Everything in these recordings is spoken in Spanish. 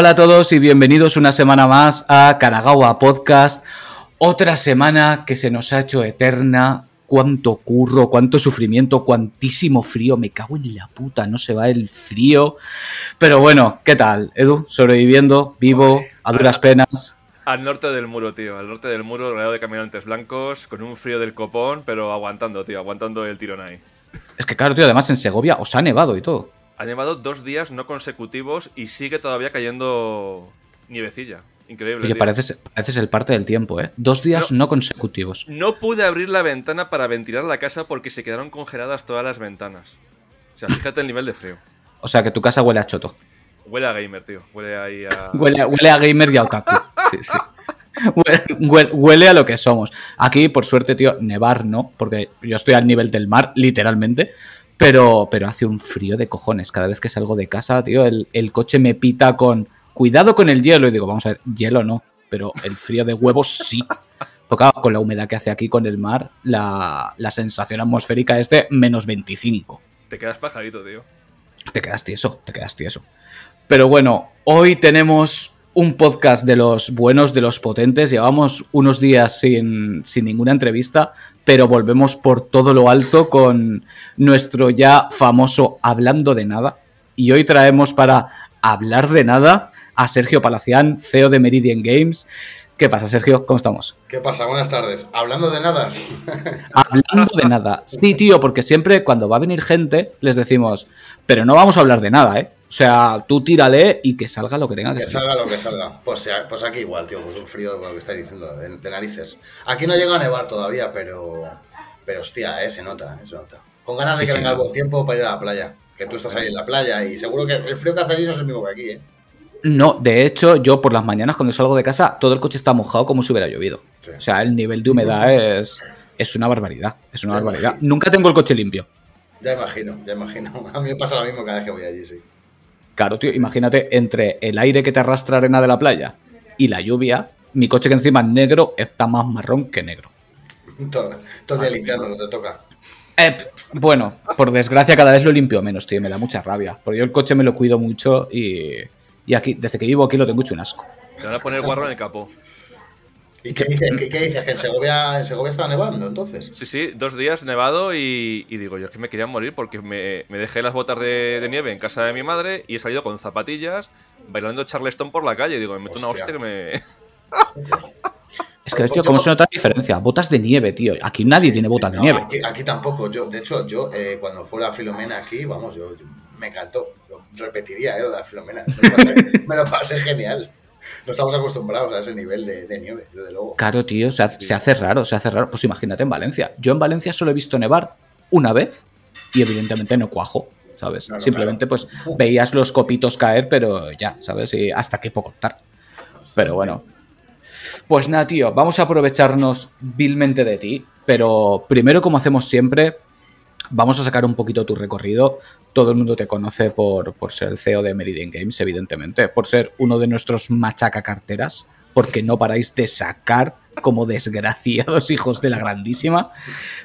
Hola a todos y bienvenidos una semana más a Kanagawa Podcast. Otra semana que se nos ha hecho eterna. Cuánto curro, cuánto sufrimiento, cuantísimo frío. Me cago en la puta, no se va el frío. Pero bueno, ¿qué tal, Edu? Sobreviviendo, vivo, a duras penas. Al norte del muro, tío. Al norte del muro, rodeado de caminantes blancos, con un frío del copón, pero aguantando, tío. Aguantando el tirón ahí. Es que claro, tío, además en Segovia os ha nevado y todo. Ha nevado dos días no consecutivos y sigue todavía cayendo nievecilla. Increíble. Oye, pareces, pareces el parte del tiempo, ¿eh? Dos días no, consecutivos. No pude abrir la ventana para ventilar la casa porque se quedaron congeladas todas las ventanas. O sea, fíjate el nivel de frío. O sea, que tu casa huele a choto. Huele a gamer, tío. Huele ahí a. Huele, huele a gamer y a otaku. Sí, sí. Huele, huele- huele a lo que somos. Aquí, por suerte, tío, nevar no, porque yo estoy al nivel del mar, literalmente. Pero, pero hace un frío de cojones. Cada vez que salgo de casa, tío, el, el coche me pita con cuidado con el hielo. Y digo, vamos a ver, hielo no, pero el frío de huevos sí. Porque claro, con la humedad que hace aquí con el mar, la, la sensación atmosférica es de menos 25 Te quedas pajarito, tío. te quedas tieso, te quedas tieso. Pero bueno, hoy tenemos un podcast de los buenos, de los potentes. Llevamos unos días sin, sin ninguna entrevista, pero volvemos por todo lo alto con nuestro ya famoso Hablando de Nada. Y hoy traemos para hablar de nada a Sergio Palacián, CEO de Meridian Games. ¿Qué pasa, Sergio? ¿Cómo estamos? ¿Qué pasa? Buenas tardes. Hablando de nada, Hablando de nada. Sí, tío, porque siempre cuando va a venir gente les decimos, pero no vamos a hablar de nada, ¿eh? O sea, tú tírale y que salga lo que tenga que, que salga lo que salga. Pues, pues aquí igual, tío, pues un frío, lo que estáis diciendo, de, de narices. Aquí no llega a nevar todavía, pero, pero hostia, eh, se nota, eh, se nota. Con ganas de que sí, venga no. buen tiempo para ir a la playa. Que tú estás ahí en la playa y seguro que el frío que hace allí no es el mismo que aquí, eh. No, de hecho, yo por las mañanas cuando salgo de casa, todo el coche está mojado como si hubiera llovido. Sí. O sea, el nivel de humedad es, es una barbaridad. Es una barbaridad. Nunca tengo el coche limpio. Ya imagino, ya imagino. A mí me pasa lo mismo cada vez que voy allí, sí. Claro, tío, imagínate entre el aire que te arrastra arena de la playa y la lluvia, mi coche que encima es negro está más marrón que negro. Todo, todo limpiando, no te toca. Eh, bueno, por desgracia cada vez lo limpio menos, tío, me da mucha rabia. Porque yo el coche me lo cuido mucho y, y aquí, desde que vivo aquí lo tengo hecho un asco. Te van a poner guarro en el capó. ¿Y qué dices? ¿Qué, qué dices? ¿Que en Segovia, en Segovia está nevando entonces? Sí, sí, dos días nevado y, y digo, yo es que me quería morir porque me, me dejé las botas de, de nieve en casa de mi madre y he salido con zapatillas bailando Charleston por la calle. Y digo, me meto una Hostia. que me. Es que, tío, ¿cómo se nota la diferencia? Botas de nieve, tío. Aquí nadie tiene botas de No, nieve. Aquí, aquí tampoco. Yo, de hecho, yo eh, cuando fue la Filomena aquí, vamos, yo, yo- me encantó. Lo repetiría, eh, lo de la Filomena. Me lo pasé, me lo pasé genial. No estamos acostumbrados a ese nivel de, de nieve, desde luego. Claro, tío, se, hace- se hace raro, se hace raro. Pues imagínate en Valencia. Yo en Valencia solo he visto nevar una vez y evidentemente no cuajo, ¿sabes? Simplemente pues veías los copitos caer, pero ya, ¿sabes? Y hasta qué poco contar. Pero bueno. Pues nada, tío, vamos a aprovecharnos vilmente de ti, pero primero, como hacemos siempre, vamos a sacar un poquito tu recorrido. Todo el mundo te conoce por, por ser el CEO de Meridian Games, evidentemente, por ser uno de nuestros machaca carteras, porque no paráis de sacar como desgraciados hijos de la grandísima.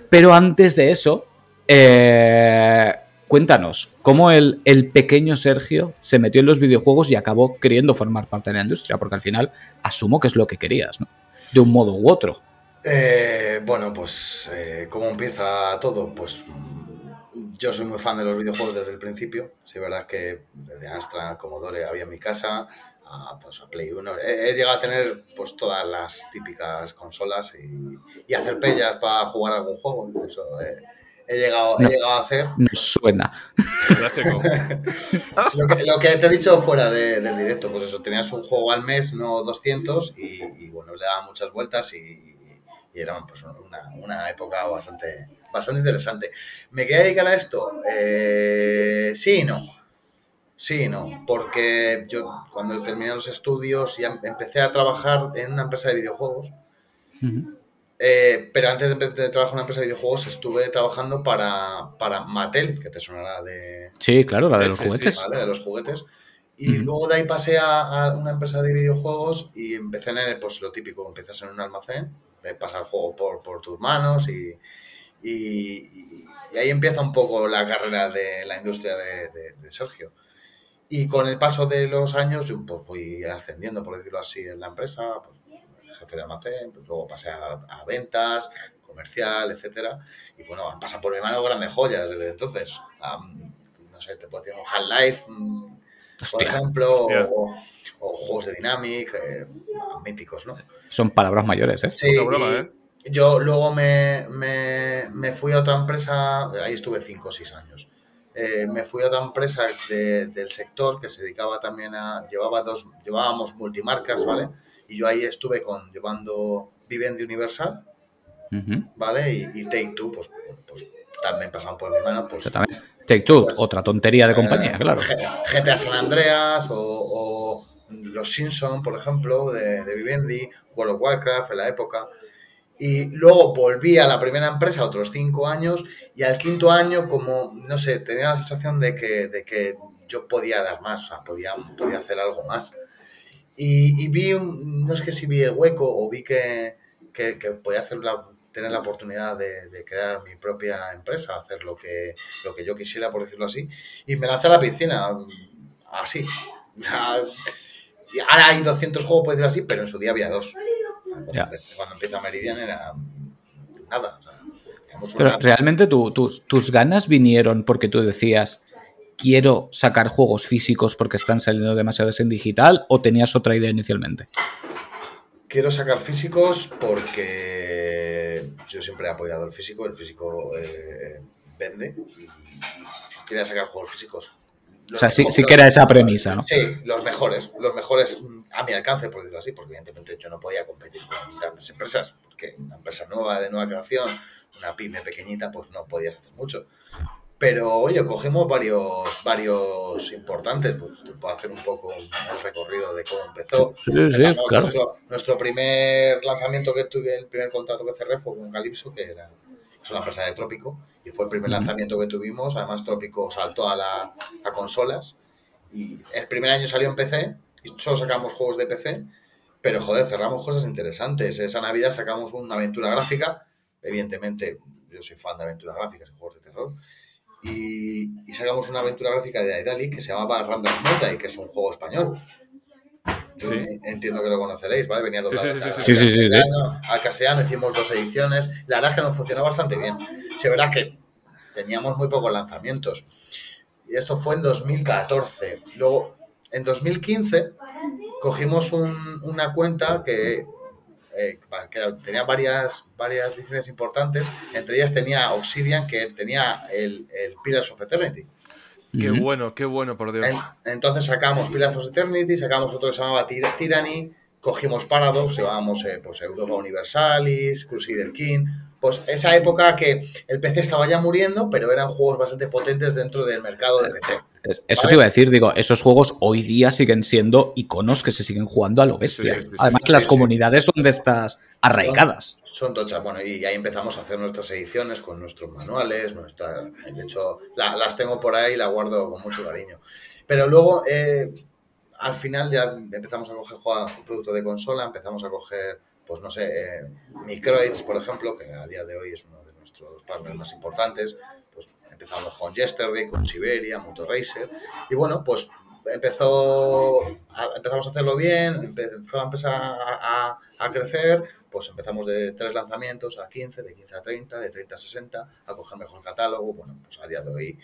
Pero antes de eso, eh, cuéntanos, ¿cómo el, el pequeño Sergio se metió en los videojuegos y acabó queriendo formar parte de la industria? Porque al final asumo que es lo que querías, ¿no? De un modo u otro. Eh, bueno, pues, eh, ¿cómo empieza todo? Pues yo soy muy fan de los videojuegos desde el principio. Sí, es verdad que desde Astra, Commodore había en mi casa, a, pues, a Play 1. He, he llegado a tener pues todas las típicas consolas y, y hacer pellas para jugar algún juego. Eso eh, he, llegado, he No. llegado a hacer. Nos suena. Lo que, lo que te he dicho fuera de- del directo, pues eso, tenías un juego al mes, no 200, y, y, bueno, le daban muchas vueltas y, y era pues, una, una época bastante, bastante interesante. ¿Me quería dedicar a esto? Eh, sí y no. Sí y no, porque yo cuando terminé los estudios ya empecé a trabajar en una empresa de videojuegos, eh, pero antes de, de trabajar en una empresa de videojuegos estuve trabajando para, para Mattel, que te sonará de, Sí, claro, la de Sí, los sí, sí, juguetes. ¿vale? De los juguetes. Y luego de ahí pasé a, a una empresa de videojuegos y empecé en el, pues lo típico, empiezas en un almacén, eh, pasa el juego por, por tus manos y, y, y ahí empieza un poco la carrera de la industria de, de- de Sergio. Y con el paso de los años, yo pues fui ascendiendo, por decirlo así, en la empresa, pues, jefe de almacén, pues luego pasé a, ventas, comercial, etcétera. Y bueno, han pasado por mi mano grandes joyas desde entonces. no sé, te puedo decir un Half-Life, mm, por ejemplo, o, juegos de Dynamic, eh, míticos, ¿no? Son palabras mayores, ¿eh? Sí, ¿eh? Yo luego me, me, me, fui a otra empresa, ahí estuve 5 o 6 años. Eh, me fui a otra empresa del sector que se dedicaba también a, llevaba dos, llevábamos multimarcas, ¿vale? Y yo ahí estuve con, llevando Vivendi Universal, ¿vale? Y, Take Two, pues, pues, también pasaban por mi mano. Pues, Take Two, pues, otra tontería de compañía, claro. GTA San Andreas o, Los Simpson, por ejemplo, de, de Vivendi, World of Warcraft en la época. Y luego volví a la primera empresa otros cinco años y al quinto año, como, no sé, tenía la sensación de que, de que yo podía dar más, o sea, podía, podía hacer algo más. Y, vi, un, no sé si vi el hueco o vi que, que, podía hacer la, tener la oportunidad de, de, crear mi propia empresa, hacer lo que, lo que yo quisiera, por decirlo así. Y me lancé a la piscina, así. ahora hay 200 juegos, por decirlo así, pero en su día había dos. Cuando, empieza Meridian era nada. Pero realmente tus, tus ganas vinieron porque tú decías, quiero sacar juegos físicos porque están saliendo demasiados en digital o tenías otra idea inicialmente? Quiero sacar físicos porque yo siempre he apoyado el físico, el físico eh, vende y quería sacar juegos físicos. O sea, sí, sí, que era esa premisa, ¿no? Sí, los mejores, los mejores a mi alcance, por decirlo así, porque evidentemente yo no podía competir con grandes empresas, porque una empresa nueva, de nueva creación, una pyme pequeñita, pues no podías hacer mucho. Pero oye, cogemos varios, varios importantes, pues te puedo hacer un poco el recorrido de cómo empezó. Sí, sí, claro. Nuestro, primer lanzamiento que tuve, el primer contrato que cerré fue con Calypso, que era es una empresa de Trópico, y fue el primer lanzamiento que tuvimos. Además, Trópico saltó a, la, a consolas. Y el primer año salió en PC, y solo sacamos juegos de PC, pero joder, cerramos cosas interesantes. Esa Navidad sacamos una aventura gráfica, evidentemente yo soy fan de aventuras gráficas y juegos de terror, y, sacamos una aventura gráfica de Aidali que se llamaba Random y que es un juego español. Entiendo que lo conoceréis, ¿vale? Venía doblado sí, sí, sí, al castellano, hicimos dos ediciones. La verdad es que nos funcionó bastante bien. Se verá que teníamos muy pocos lanzamientos. Y esto fue en 2014. Luego en 2015 cogimos una cuenta que, eh, tenía varias, varias licencias importantes, entre ellas tenía Obsidian, que tenía el, el Pillars of Eternity. Qué bueno, qué bueno, por Dios. entonces sacamos Pillars of Eternity, sacamos otro que se llamaba Tyranny, cogimos Paradox, llevábamos eh, pues Europa Universalis, Crusader King, pues esa época que el PC estaba ya muriendo, pero eran juegos bastante potentes dentro del mercado de PC. Eso te iba a decir, digo, esos juegos hoy día siguen siendo iconos que se siguen jugando a lo bestia. Además, las comunidades son de estas arraigadas. Son, tochas, bueno, y ahí empezamos a hacer nuestras ediciones con nuestros manuales, nuestras, de hecho, las tengo por ahí y las guardo con mucho cariño. Pero luego, eh, al final ya empezamos a coger producto de consola, empezamos a coger, pues no sé, eh, Microids, por ejemplo, que a día de hoy es uno de nuestros partners más importantes, empezamos con Yesterday, con Siberia, Motor Racer, y bueno, pues empezó, empezamos a hacerlo bien, empezó la empresa a, a, crecer, pues empezamos de tres lanzamientos a 15, de 15 a 30, de 30 a 60, a coger mejor catálogo, bueno, pues a día de hoy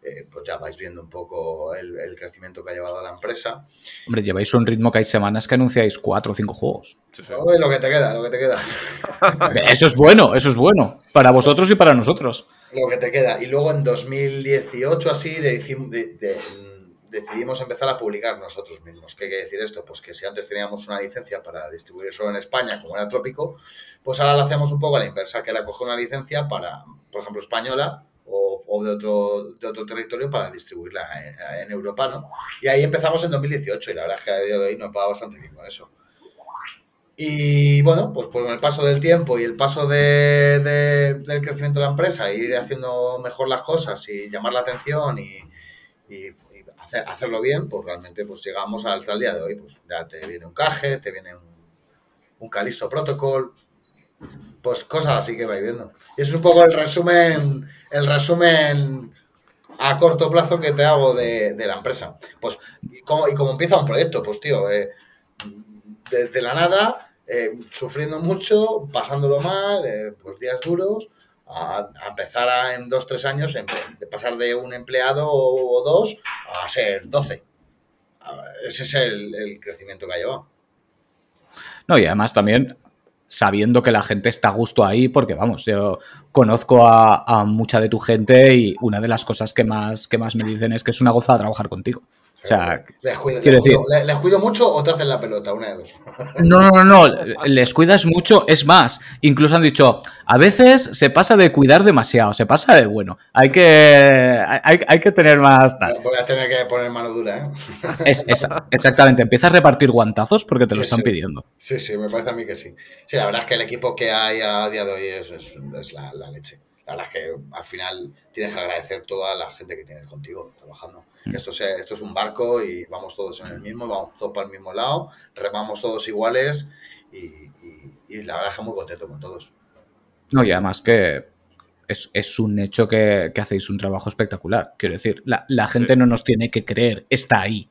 eh, pues ya vais viendo un poco el, crecimiento que ha llevado a la empresa. Hombre, lleváis un ritmo que hay semanas que anunciáis cuatro o cinco juegos. lo que te queda, lo que te queda. eso es bueno, eso es bueno. Para vosotros y para nosotros. Lo que te queda. Y luego en 2018 así decidimos empezar a publicar nosotros mismos. ¿Qué quiere decir esto? Pues que si antes teníamos una licencia para distribuir solo en España, como era Trópico, pues ahora lo hacemos un poco a la inversa, que era coger una licencia para, por ejemplo, española, o, de, otro, de otro territorio para distribuirla en, Europa, ¿no? Y ahí empezamos en 2018 y la verdad es que a día de hoy nos va bastante bien con eso. Y bueno, pues, con el paso del tiempo y el paso de, del crecimiento de la empresa, ir haciendo mejor las cosas y llamar la atención y, hacerlo bien, pues realmente pues llegamos al tal día de hoy. Pues ya te viene un caje, te viene un, un Calisto Protocol, pues cosas así que vais viendo. Y es un poco el resumen, el resumen a corto plazo que te hago de, la empresa. Pues, y como, y como empieza un proyecto, pues tío, eh, desde la nada, eh, sufriendo mucho, pasándolo mal, eh, pues días duros, a, empezar a, en dos, tres años, de pasar de un empleado o, dos a ser doce. Ese es el crecimiento que ha llevado. No, y además también sabiendo que la gente está a gusto ahí, porque vamos, yo conozco a, mucha de tu gente y una de las cosas que más, que más me dicen es que es una gozada trabajar contigo. O sea, les cuido, les, decir, les, cuido, mucho o te hacen la pelota? Una de dos. No, no, no, les cuidas mucho. Es más, incluso han dicho, a veces se pasa de cuidar demasiado, se pasa de bueno. Hay que, hay, que tener más. Voy a tener que poner mano dura, ¿eh? Es, exactamente, empieza a repartir guantazos porque te lo están pidiendo. Sí, sí, me parece a mí que sí. Sí, la verdad es que el equipo que hay a día de hoy es, es, la leche la verdad es que al final tienes que agradecer toda la gente que tienes contigo trabajando. Que esto, sea, esto es un barco y vamos todos en el mismo, vamos todos para el mismo lado, remamos todos iguales y, la verdad es que muy contento con todos. No, y además que es, un hecho que, hacéis un trabajo espectacular. Quiero decir, la, gente no nos tiene que creer, está ahí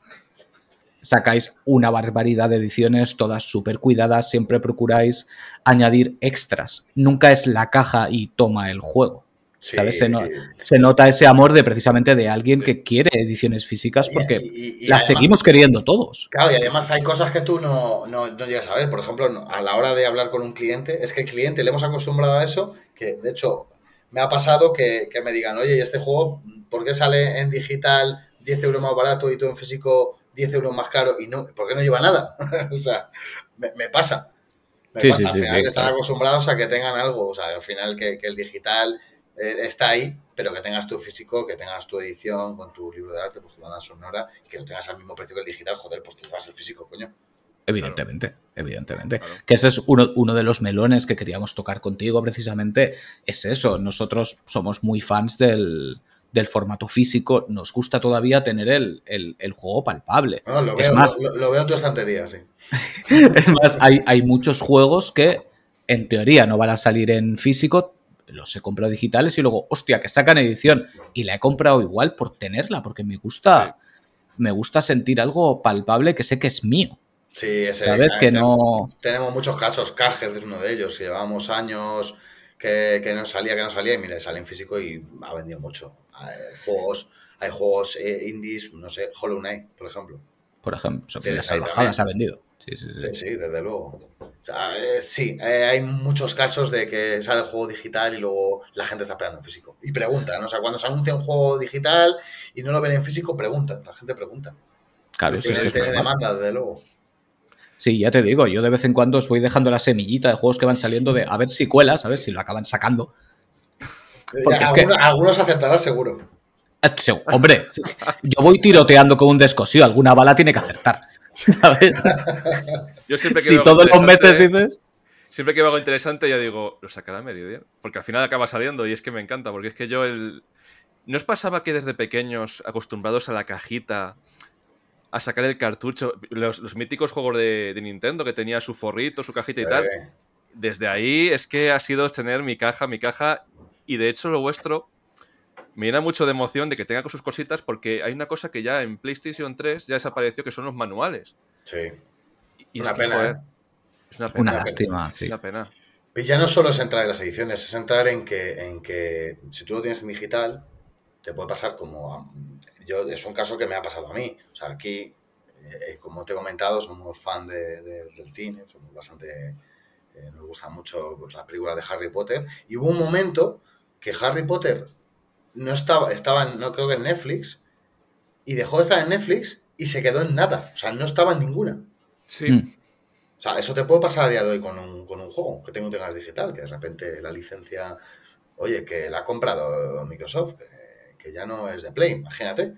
sacáis una barbaridad de ediciones, todas súper cuidadas, siempre procuráis añadir extras. Nunca es la caja y toma el juego. ¿sabes? Se, nota ese amor de precisamente de alguien que quiere ediciones físicas porque las seguimos queriendo todos. Claro, y además hay cosas que tú no, llegas a ver. Por ejemplo, a la hora de hablar con un cliente, es que el cliente le hemos acostumbrado a eso, que de hecho me ha pasado que, que me digan, oye, ¿y este juego por qué sale en digital 10 euros más barato y tú en físico 10 euros más caro y no, ¿por qué no lleva nada? o sea, me, pasa. sí, sí, sí, están acostumbrados a que tengan algo, o sea, al final que, el digital eh, está ahí, pero que tengas tu físico, que tengas tu edición con tu libro de arte, pues tu banda sonora y que lo tengas al mismo precio que el digital, joder, pues te vas el físico, coño. Evidentemente, evidentemente. Que ese es uno, uno, de los melones que queríamos tocar contigo, precisamente, es eso. Nosotros somos muy fans del, del formato físico, nos gusta todavía tener el, juego palpable. lo, es veo, más, lo, veo en tu estantería, sí. es más, hay, hay, muchos juegos que en teoría no van a salir en físico, los he comprado digitales y luego, hostia, que sacan edición y la he comprado igual por tenerla, porque me gusta, me gusta sentir algo palpable que sé que es mío. Sí, ese, ¿Sabes? Que no... Tenemos muchos casos, Cajes es uno de ellos, llevamos años que, no salía, que no salía, y mire, sale en físico y ha vendido mucho. Hay juegos, hay juegos eh, indies, no sé, Hollow Knight, por ejemplo. Por ejemplo, las salvajadas ha vendido. Sí, sí, sí. sí, desde luego. Eh, sí, eh, hay muchos casos de que sale el juego digital y luego la gente está esperando en físico. Y preguntan, ¿no? o sea, cuando se anuncia un juego digital y no lo ven en físico, preguntan, la gente pregunta. Claro, sí, es que tiene demanda, desde luego. Sí, ya te digo, yo de vez en cuando os voy dejando la semillita de juegos que van saliendo de a ver si cuelas, a ver si lo acaban sacando. Porque es que... algunos acertarán seguro. Eh, hombre, yo voy tiroteando con un descosío, alguna bala tiene que acertar. ¿Sabes? Yo siempre si todos los meses dices. Siempre que veo algo interesante, ya digo, lo sacará medio bien. Porque al final acaba saliendo y es que me encanta. Porque es que yo el. ¿No os pasaba que desde pequeños, acostumbrados a la cajita, a sacar el cartucho. Los, míticos juegos de, Nintendo que tenía su forrito, su cajita y tal. Desde ahí es que ha sido tener mi caja, mi caja. Y de hecho, lo vuestro me llena mucho de emoción de que tenga con sus cositas porque hay una cosa que ya en PlayStation 3 ya desapareció que son los manuales. Sí. Y una, pena, ¿eh? es una pena. Una lástima, sí. una pena. Y ya no solo es entrar en las ediciones, es entrar en que, en que si tú lo tienes en digital, te puede pasar como yo, es un caso que me ha pasado a mí. O sea, aquí, eh, como te he comentado, somos fan del cine, somos bastante, eh, nos gusta mucho pues, la película de Harry Potter. Y hubo un momento que Harry Potter no estaba, estaba no creo que en Netflix, y dejó de estar en Netflix y se quedó en nada. O sea, no estaba en ninguna. Sí. Mm. O sea, eso te puede pasar a día de hoy con un, con un juego que tengo tengas digital, que de repente la licencia, oye, que la ha comprado Microsoft, que ya no es de Play, imagínate.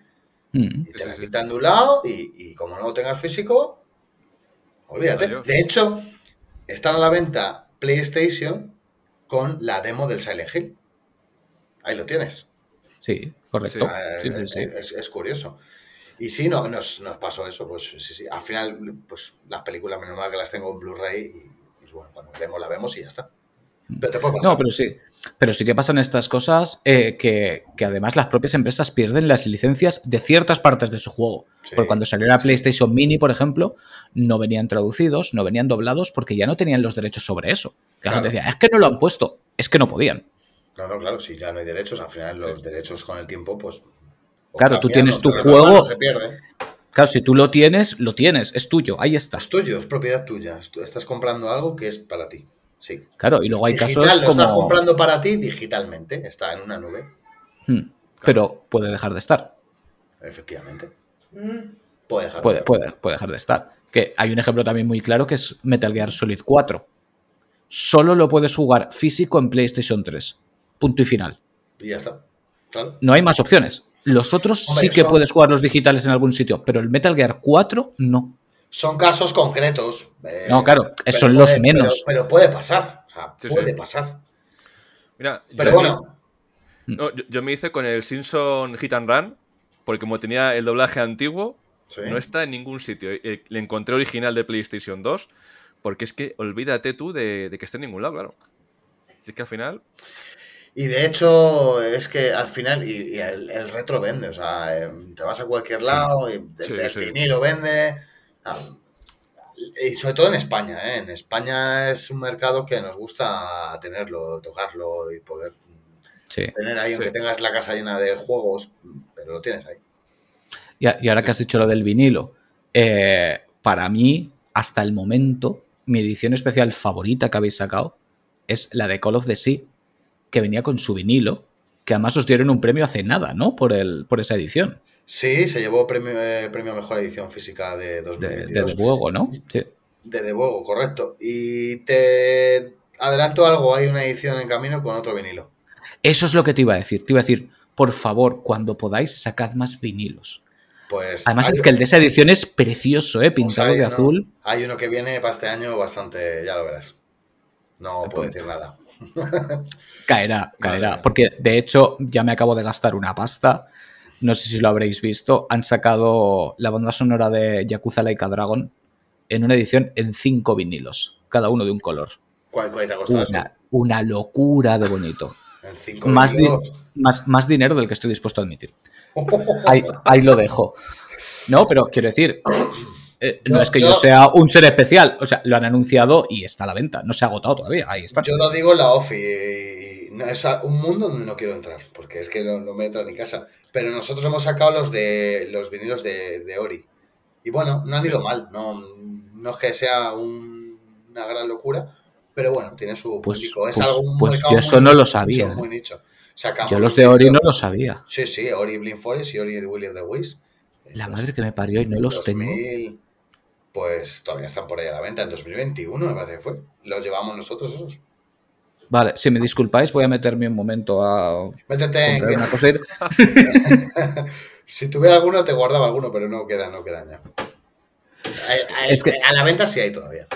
Mm. Y te la quitan de un lado y, como no lo tengas físico, olvídate. De hecho, están a la venta PlayStation con la demo del Silent Hill. Ahí lo tienes. Sí, correcto. es, curioso. Y sí, no, nos, pasó eso. Pues sí, sí. Al final, pues las películas, menos mal que las tengo en Blu-ray y, bueno, cuando queremos la vemos y ya está. Pero te puede pasar. No, pero sí. Pero sí que pasan estas cosas eh, que, que además las propias empresas pierden las licencias de ciertas partes de su juego. Sí. Porque cuando salió la PlayStation Mini, por ejemplo, no venían traducidos, no venían doblados porque ya no tenían los derechos sobre eso. Que la Claro. gente decía, es que no lo han puesto, es que no podían. No, no, claro, si ya no hay derechos, al final los Sí. derechos con el tiempo, pues. Claro, tú tienes tu juego- Se pierde. Claro, si tú lo tienes, lo tienes, es tuyo, ahí está. Es tuyo, es propiedad tuya. Estás comprando algo que es para ti. Sí. Claro, y luego hay Digital, casos lo estás como... comprando para ti digitalmente. Está en una nube, Hmm, Pero puede dejar de estar. efectivamente. Puede dejar de Puede, ser. puede, puede dejar de estar. Que hay un ejemplo también muy claro que es Metal Gear Solid 4. Solo lo puedes jugar físico en PlayStation 3. Punto y final. Y ya está. Claro. No hay más opciones. Los otros Hombre, sí que puedes jugar los digitales en algún sitio, pero el Metal Gear 4 no. Son casos concretos. eh, No, claro, pero son los puede- menos. Pero, pero puede pasar. O sea, Sí, puede sí. pasar. Mira, Pero yo, bueno, no, yo, yo me hice con el Simpson Hit and Run, porque como tenía el doblaje antiguo, sí. no está en ningún sitio. Eh, Le encontré original de PlayStation 2, porque es que olvídate tú de, de que esté en ningún lado, claro. Así que al final, Y de hecho, es que al final, y, y el, el retro vende, o sea, eh, te vas a cualquier lado y el, Sí, el sí. vinilo vende. Y sobre todo en España, ¿eh? En España es un mercado que nos gusta tenerlo, tocarlo y poder Sí. tener ahí, Sí. aunque tengas la casa llena de juegos, pero lo tienes ahí. Y, y ahora que has dicho lo del vinilo, eh, para mí, hasta el momento, mi edición especial favorita que habéis sacado es la de Call of the Sea, que venía con su vinilo, que además os dieron un premio hace nada, ¿no? Por, el, por esa edición Sí, se llevó premio, eh, premio a mejor edición física de de, 2022. de, de Buego, ¿no? Sí. De De Buego, correcto. Y te adelanto algo, hay una edición en camino con otro vinilo. Eso es lo que te iba a decir. Te iba a decir, por favor, cuando podáis, sacad más vinilos. Pues Además hay- es que el de esa edición es precioso, ¿eh? pues Pintado de uno- azul. Hay uno que viene para este año bastante, ya lo verás. No puedo pues. decir nada. Caerá, caerá. Porque de hecho ya me acabo de gastar una pasta. No sé si lo habréis visto. Han sacado la banda sonora de Yakuza Laika Dragon en una edición en cinco vinilos, cada uno de un color. ¿Cuál, cuál te ha costado eso? Una, locura de bonito. Más, di- más, más dinero del que estoy dispuesto a admitir. Ahí, ahí lo dejo. No, pero quiero decir, eh, no es que yo- yo sea un ser especial. O sea, lo han anunciado y está a la venta. No se ha agotado todavía. Ahí está. Yo lo digo la y no, es un mundo donde no quiero entrar, porque es que no, no me entra ni casa. Pero nosotros hemos sacado los de los vinilos de, de Ori. Y bueno, no han ido mal. No, no es que sea un- una gran locura, pero bueno, tiene su Pues- público. Es pues- algo, un pues yo eso no lo nicho, sabía, Muy ¿eh? nicho. Sacamos Yo los de Ori no lo sabía. Sí, sí, Ori Blind Forest y Ori de William the Wiz. La madre que me parió y no los tengo. 2000, Pues todavía están por ahí a la venta. En 2021 me parece que fue. Los llevamos nosotros esos. Vale, si me disculpáis, voy a meterme un momento a Métete en... una cosa. y- si tuviera alguno te guardaba alguno, pero no queda, no quedan ya. Hay- Es que- A la venta sí hay todavía.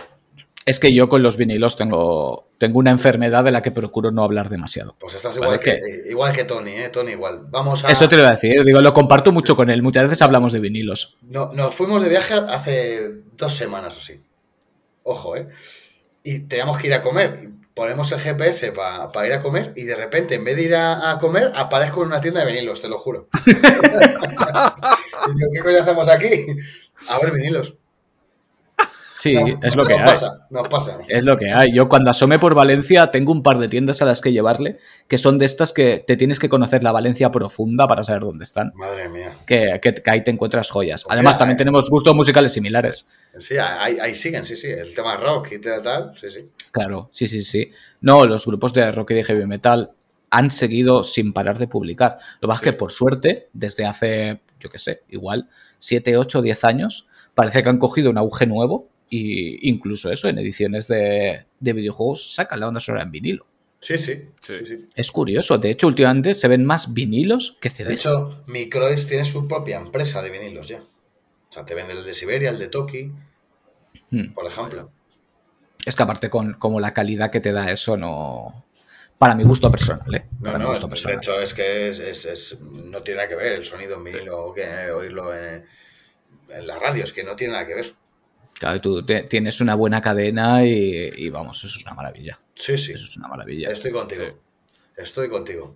Es que yo con los vinilos tengo, tengo una enfermedad de la que procuro no hablar demasiado. Pues estás igual, que, que- igual que Tony, ¿eh? Tony igual. Vamos a... Eso te lo voy a decir. Digo, lo comparto mucho con él. Muchas veces hablamos de vinilos. No, nos fuimos de viaje hace dos semanas o así. Ojo, ¿eh? Y teníamos que ir a comer. Ponemos el GPS para ir a comer y de repente, en vez de ir a, a comer, aparezco en una tienda de vinilos, te lo juro. y digo, ¿qué coño hacemos aquí? A ver vinilos. Sí, No, es lo que nos hay. Pasa, nos pasa. Es lo que hay. Yo cuando asome por Valencia tengo un par de tiendas a las que llevarle, que son de estas que te tienes que conocer la Valencia profunda para saber dónde están. Madre mía. Que, que- que ahí te encuentras joyas. Pues Además, mira, también eh. tenemos gustos musicales similares. Sí, ahí, ahí siguen, sí, sí. El tema rock y tal, tal, sí, sí. Claro, sí, sí, sí. No, los grupos de rock y de heavy metal han seguido sin parar de publicar. Lo que pasa es que, por suerte, desde hace, yo qué sé, igual 7, 8, 10 años, parece que han cogido un auge nuevo y incluso eso, en ediciones de, de videojuegos, sacan la banda sonora en vinilo. Sí, sí. Sí. sí, sí. Es curioso. De hecho, últimamente se ven más vinilos que De CDs. hecho, Microids tiene su propia empresa de vinilos ya. O sea, te venden el de Siberia, el de Toki, Hmm. por ejemplo. Es que aparte con como la calidad que te da eso, no... Para mi gusto personal, ¿eh? No, Para mi no, gusto de personal. hecho es que es, es- es- no tiene nada que ver el sonido en vinilo que oírlo en, en la radio, es que no tiene nada que ver. Claro, tú te- tienes una buena cadena y, y vamos, eso es una maravilla. Sí, sí, Eso es una maravilla. estoy contigo. Sí. Estoy contigo.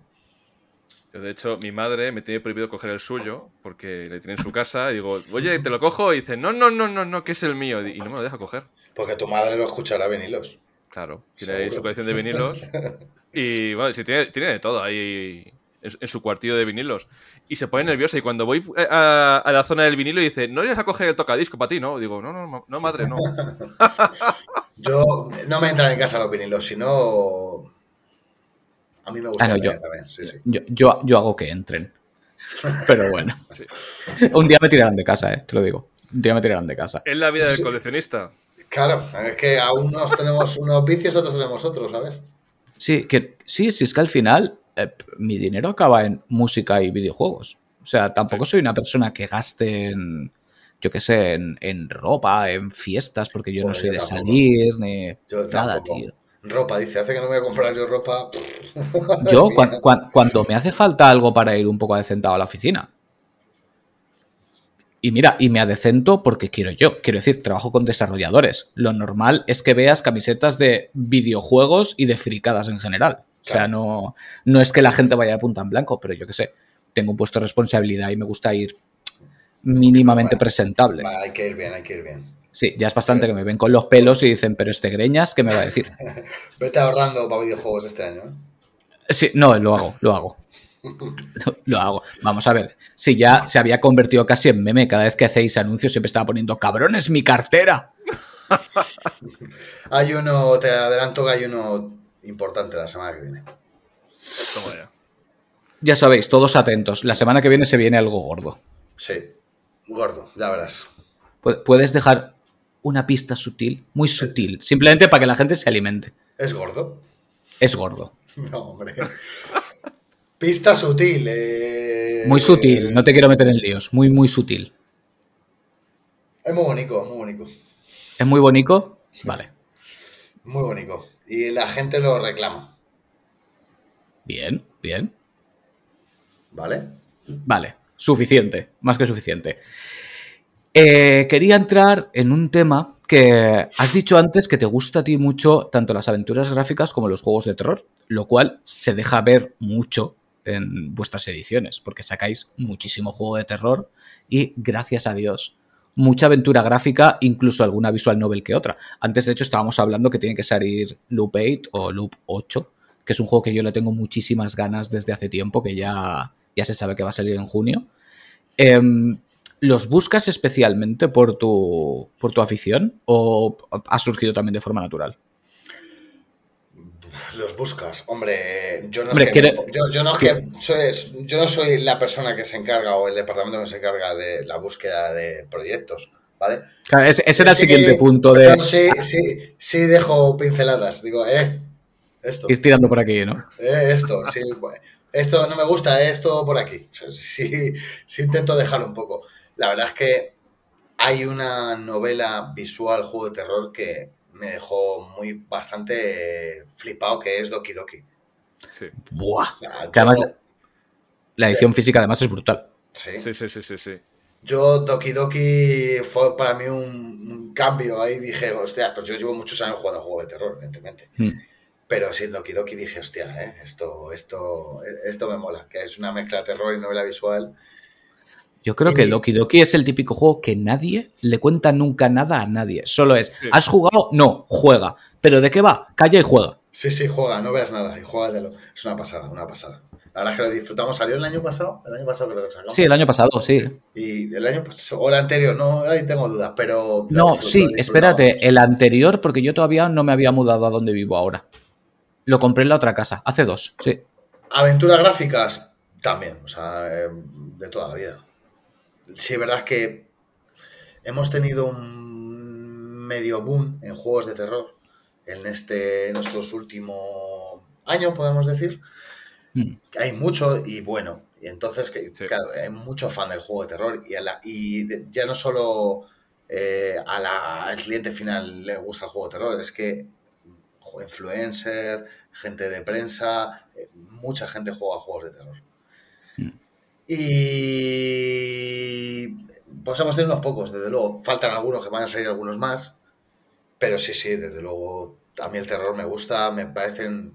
Yo, de hecho, mi madre me tiene prohibido coger el suyo porque le tiene en su casa. Y digo, oye, te lo cojo. Y dice, no, no, no, no, no, que es el mío. Y no me lo deja coger. Porque tu madre lo escuchará vinilos. Claro, tiene ahí su colección de vinilos. Y bueno, sí, tiene, tiene de todo ahí en, en su cuartillo de vinilos. Y se pone nerviosa. Y cuando voy eh, a, a la zona del vinilo, dice, ¿no irías a coger el tocadisco para ti? No, digo, no, no, no, madre, no. Yo no me entran en casa los vinilos, sino. A mí me gusta Ah, no, yo- también. Sí, sí. Yo, yo, yo hago que entren. Pero bueno. Sí. Un día me tirarán de casa, eh, te lo digo. Un día me tirarán de casa. Es la vida del Sí. coleccionista. Claro, es que a unos tenemos unos vicios, otros tenemos otros, a ver. Sí, que, sí, sí, es que al final eh, mi dinero acaba en música y videojuegos. O sea, tampoco soy una persona que gaste en, yo qué sé, en, en ropa, en fiestas, porque yo no soy yo de tampoco. salir, ni Yo nada, tampoco. tío. Ropa, dice, hace que no me voy a comprar yo ropa. Yo, cuan- cuan- cuando me hace falta algo para ir un poco adecentado a la oficina. Y mira, y me adecento porque quiero yo. Quiero decir, trabajo con desarrolladores. Lo normal es que veas camisetas de videojuegos y de fricadas en general. O sea, no, no es que la gente vaya de punta en blanco, pero yo qué sé. Tengo un puesto de responsabilidad y me gusta ir mínimamente Bueno, presentable. Hay que ir bien, hay que ir bien. Sí, ya es bastante que me ven con los pelos y dicen, pero este greñas, ¿qué me va a decir? Vete ahorrando para videojuegos este año. ¿eh? Sí, no, lo hago, lo hago. Lo hago. Vamos a ver. Si ya se había convertido casi en meme, cada vez que hacéis anuncios siempre estaba poniendo cabrones mi cartera. Hay uno, te adelanto que hay uno importante la semana que viene. Ya. Ya sabéis, todos atentos. La semana que viene se viene algo gordo. Sí, gordo, ya verás. Pu- Puedes dejar una pista sutil, muy sutil, simplemente para que la gente se alimente. ¿Es gordo? Es gordo. No, hombre. Pista sutil. eh, Muy sutil, no te quiero meter en líos. Muy, muy sutil. Es muy bonito, muy bonito. ¿Es muy bonito? Vale. Muy bonito. Y la gente lo reclama, Bien, bien. ¿vale? Vale, suficiente, más que suficiente. Eh, quería entrar en un tema que has dicho antes que te gusta a ti mucho tanto las aventuras gráficas como los juegos de terror, lo cual se deja ver mucho en vuestras ediciones, porque sacáis muchísimo juego de terror y, gracias a Dios, mucha aventura gráfica, incluso alguna visual novel que otra. Antes, de hecho, estábamos hablando que tiene que salir Loop 8 o Loop 8, que es un juego que yo le tengo muchísimas ganas desde hace tiempo, que ya, ya se sabe que va a salir en junio. Em, ¿Los buscas especialmente por tu, por tu afición o ha surgido también de forma natural? Los buscas. Hombre, yo no, Hombre, es que, quiere- yo, yo no es que soy, yo no soy la persona que se encarga o el departamento que se encarga de la búsqueda de proyectos, ¿vale? Claro, ese, ese era el Sí, siguiente punto de sí, sí, sí dejo pinceladas. Digo, eh, esto, ir tirando por aquí, ¿no? eh, esto, sí, esto no me gusta, esto por aquí. Sí, sí intento dejar un poco. La verdad es que hay una novela visual, juego de terror, que me dejó muy bastante flipado, que es Doki Doki. Sí. Buah. O sea, Que además la edición física además es brutal. sí. Sí, sí, sí, sí, sí. Yo, Doki Doki fue para mí un, un cambio. Ahí dije, hostia, pues yo llevo muchos años jugando juegos de terror, evidentemente. Mm. Pero sí, Doki Doki dije, hostia, eh, esto, esto, esto me mola, que es una mezcla de terror y novela visual. Yo creo que Doki Doki es el típico juego que nadie le cuenta nunca nada a nadie. Solo es. ¿has jugado? No, juega. ¿Pero de qué va? Calla y juega. Sí, sí, juega, no veas nada y juégatelo. Es una pasada, una pasada. La verdad es que lo disfrutamos. ¿Salió el año pasado? El año pasado creo que sacamos. Sí, el año pasado, sí. Y el año pasado, o el anterior, no, ahí tengo dudas, pero... No, disfruto- sí, espérate, el anterior, porque yo todavía no me había mudado a donde vivo ahora. Lo compré en la otra casa, hace dos, sí. Aventuras gráficas también, o sea, eh, de toda la vida. Sí, es verdad que hemos tenido un medio boom en juegos de terror en este en nuestros últimos años, podemos decir. Mm. Hay mucho y bueno, y entonces, que, Sí. claro, hay mucho fan del juego de terror y, a la- y de- ya no solo eh, a la- al cliente final le gusta el juego de terror, es que influencer, gente de prensa, eh, mucha gente juega juegos de terror. Y pues hemos tenido unos pocos, desde luego. Faltan algunos que van a salir algunos más. Pero sí, sí, desde luego. A mí el terror me gusta, me parecen.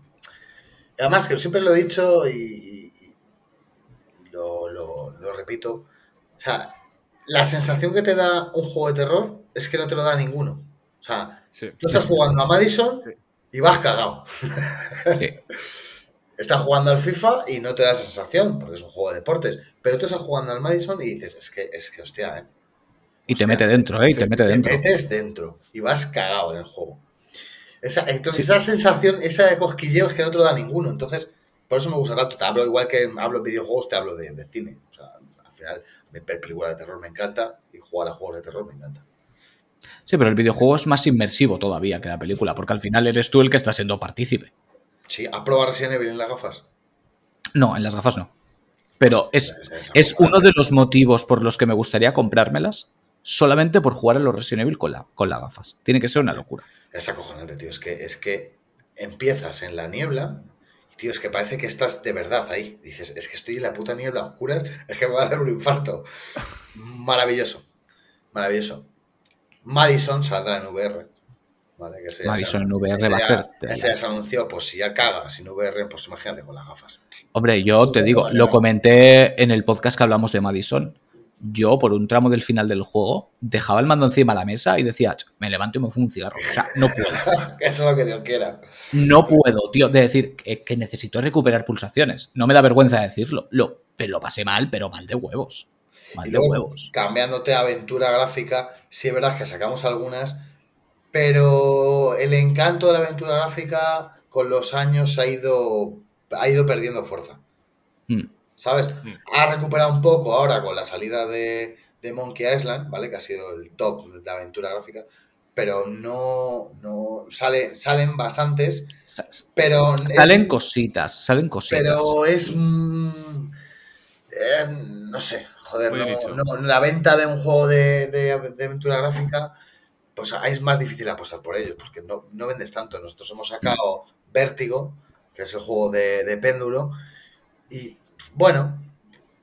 Además, que siempre lo he dicho y, y lo, lo- lo repito. O sea, la sensación que te da un juego de terror es que no te lo da ninguno. O sea, Sí. tú estás jugando a Madison y vas cagado. Sí. Estás jugando al FIFA y no te da esa sensación, porque es un juego de deportes. Pero tú estás jugando al Madison y dices, es que, es que hostia, ¿eh? Y te mete dentro, ¿eh? Y te mete te dentro. metes dentro y vas cagado en el juego. Esa- entonces, esa sensación, esa de cosquilleo es que no te lo da ninguno. Entonces, por eso me gusta tanto. Te hablo igual que hablo en videojuegos, te hablo de, de cine. O sea, al final, ver películas de terror me encanta y jugar a juegos de terror me encanta. Sí, pero el videojuego es más inmersivo todavía que la película, porque al final eres tú el que está siendo partícipe. Sí, ¿has probado Resident Evil en las gafas? No, en las gafas no. Pero es, es uno de los motivos por los que me gustaría comprármelas solamente por jugar a los Resident Evil con, la, con las gafas. Tiene que ser una locura. Es acojonante, tío. Es que, es que empiezas en la niebla y, tío, es que parece que estás de verdad ahí. Dices, es que estoy en la puta niebla a oscuras, es que me va a dar un infarto. Maravilloso. Maravilloso. Madison saldrá en VR. ¿Vale? Que ese ya Madison en VR ese va a ser. Ese ya se anunció, pues si ya caga sin VR, pues imagínate con las gafas. Hombre, yo te digo, lo comenté en el podcast que hablamos de Madison. Yo, por un tramo del final del juego, dejaba el mando encima de la mesa y decía, "Ch, me levanto y me fumo un cigarro. O sea, no puedo. Eso es lo que Dios quiera. No puedo, tío, de decir que, que necesito recuperar pulsaciones. No me da vergüenza decirlo. Lo, pero lo pasé mal, pero mal de huevos. Mal Y de huevos. cambiándote a aventura gráfica, sí es verdad que sacamos algunas, pero el encanto de la aventura gráfica con los años ha ido, ha ido perdiendo fuerza, Mm. ¿sabes? Mm. Ha recuperado un poco ahora con la salida de, de Monkey Island, ¿vale? Que ha sido el top de aventura gráfica, pero no, no sale, salen bastantes, pero es- Salen cositas, salen cositas. pero es. mm, eh, no sé, joder, no, no, la venta de un juego de, de- de aventura gráfica, pues es más difícil apostar por ellos, porque no, no vendes tanto. Nosotros hemos sacado Vértigo, que es el juego de, de péndulo, y bueno,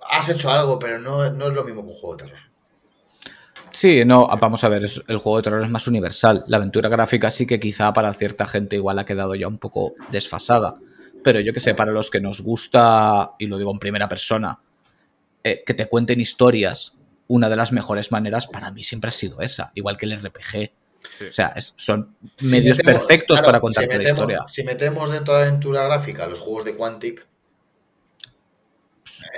has hecho algo, pero no, no es lo mismo que un juego de terror. Sí, no, vamos a ver, el juego de terror es más universal. La aventura gráfica sí que quizá para cierta gente igual ha quedado ya un poco desfasada. Pero yo que sé, para los que nos gusta, y lo digo en primera persona, eh, que te cuenten historias, una de las mejores maneras para mí siempre ha sido esa, igual que el RPG. Sí. O sea, es- son Si medios metemos- perfectos claro, para contarte si la historia. Si metemos dentro de aventura gráfica los juegos de Quantic,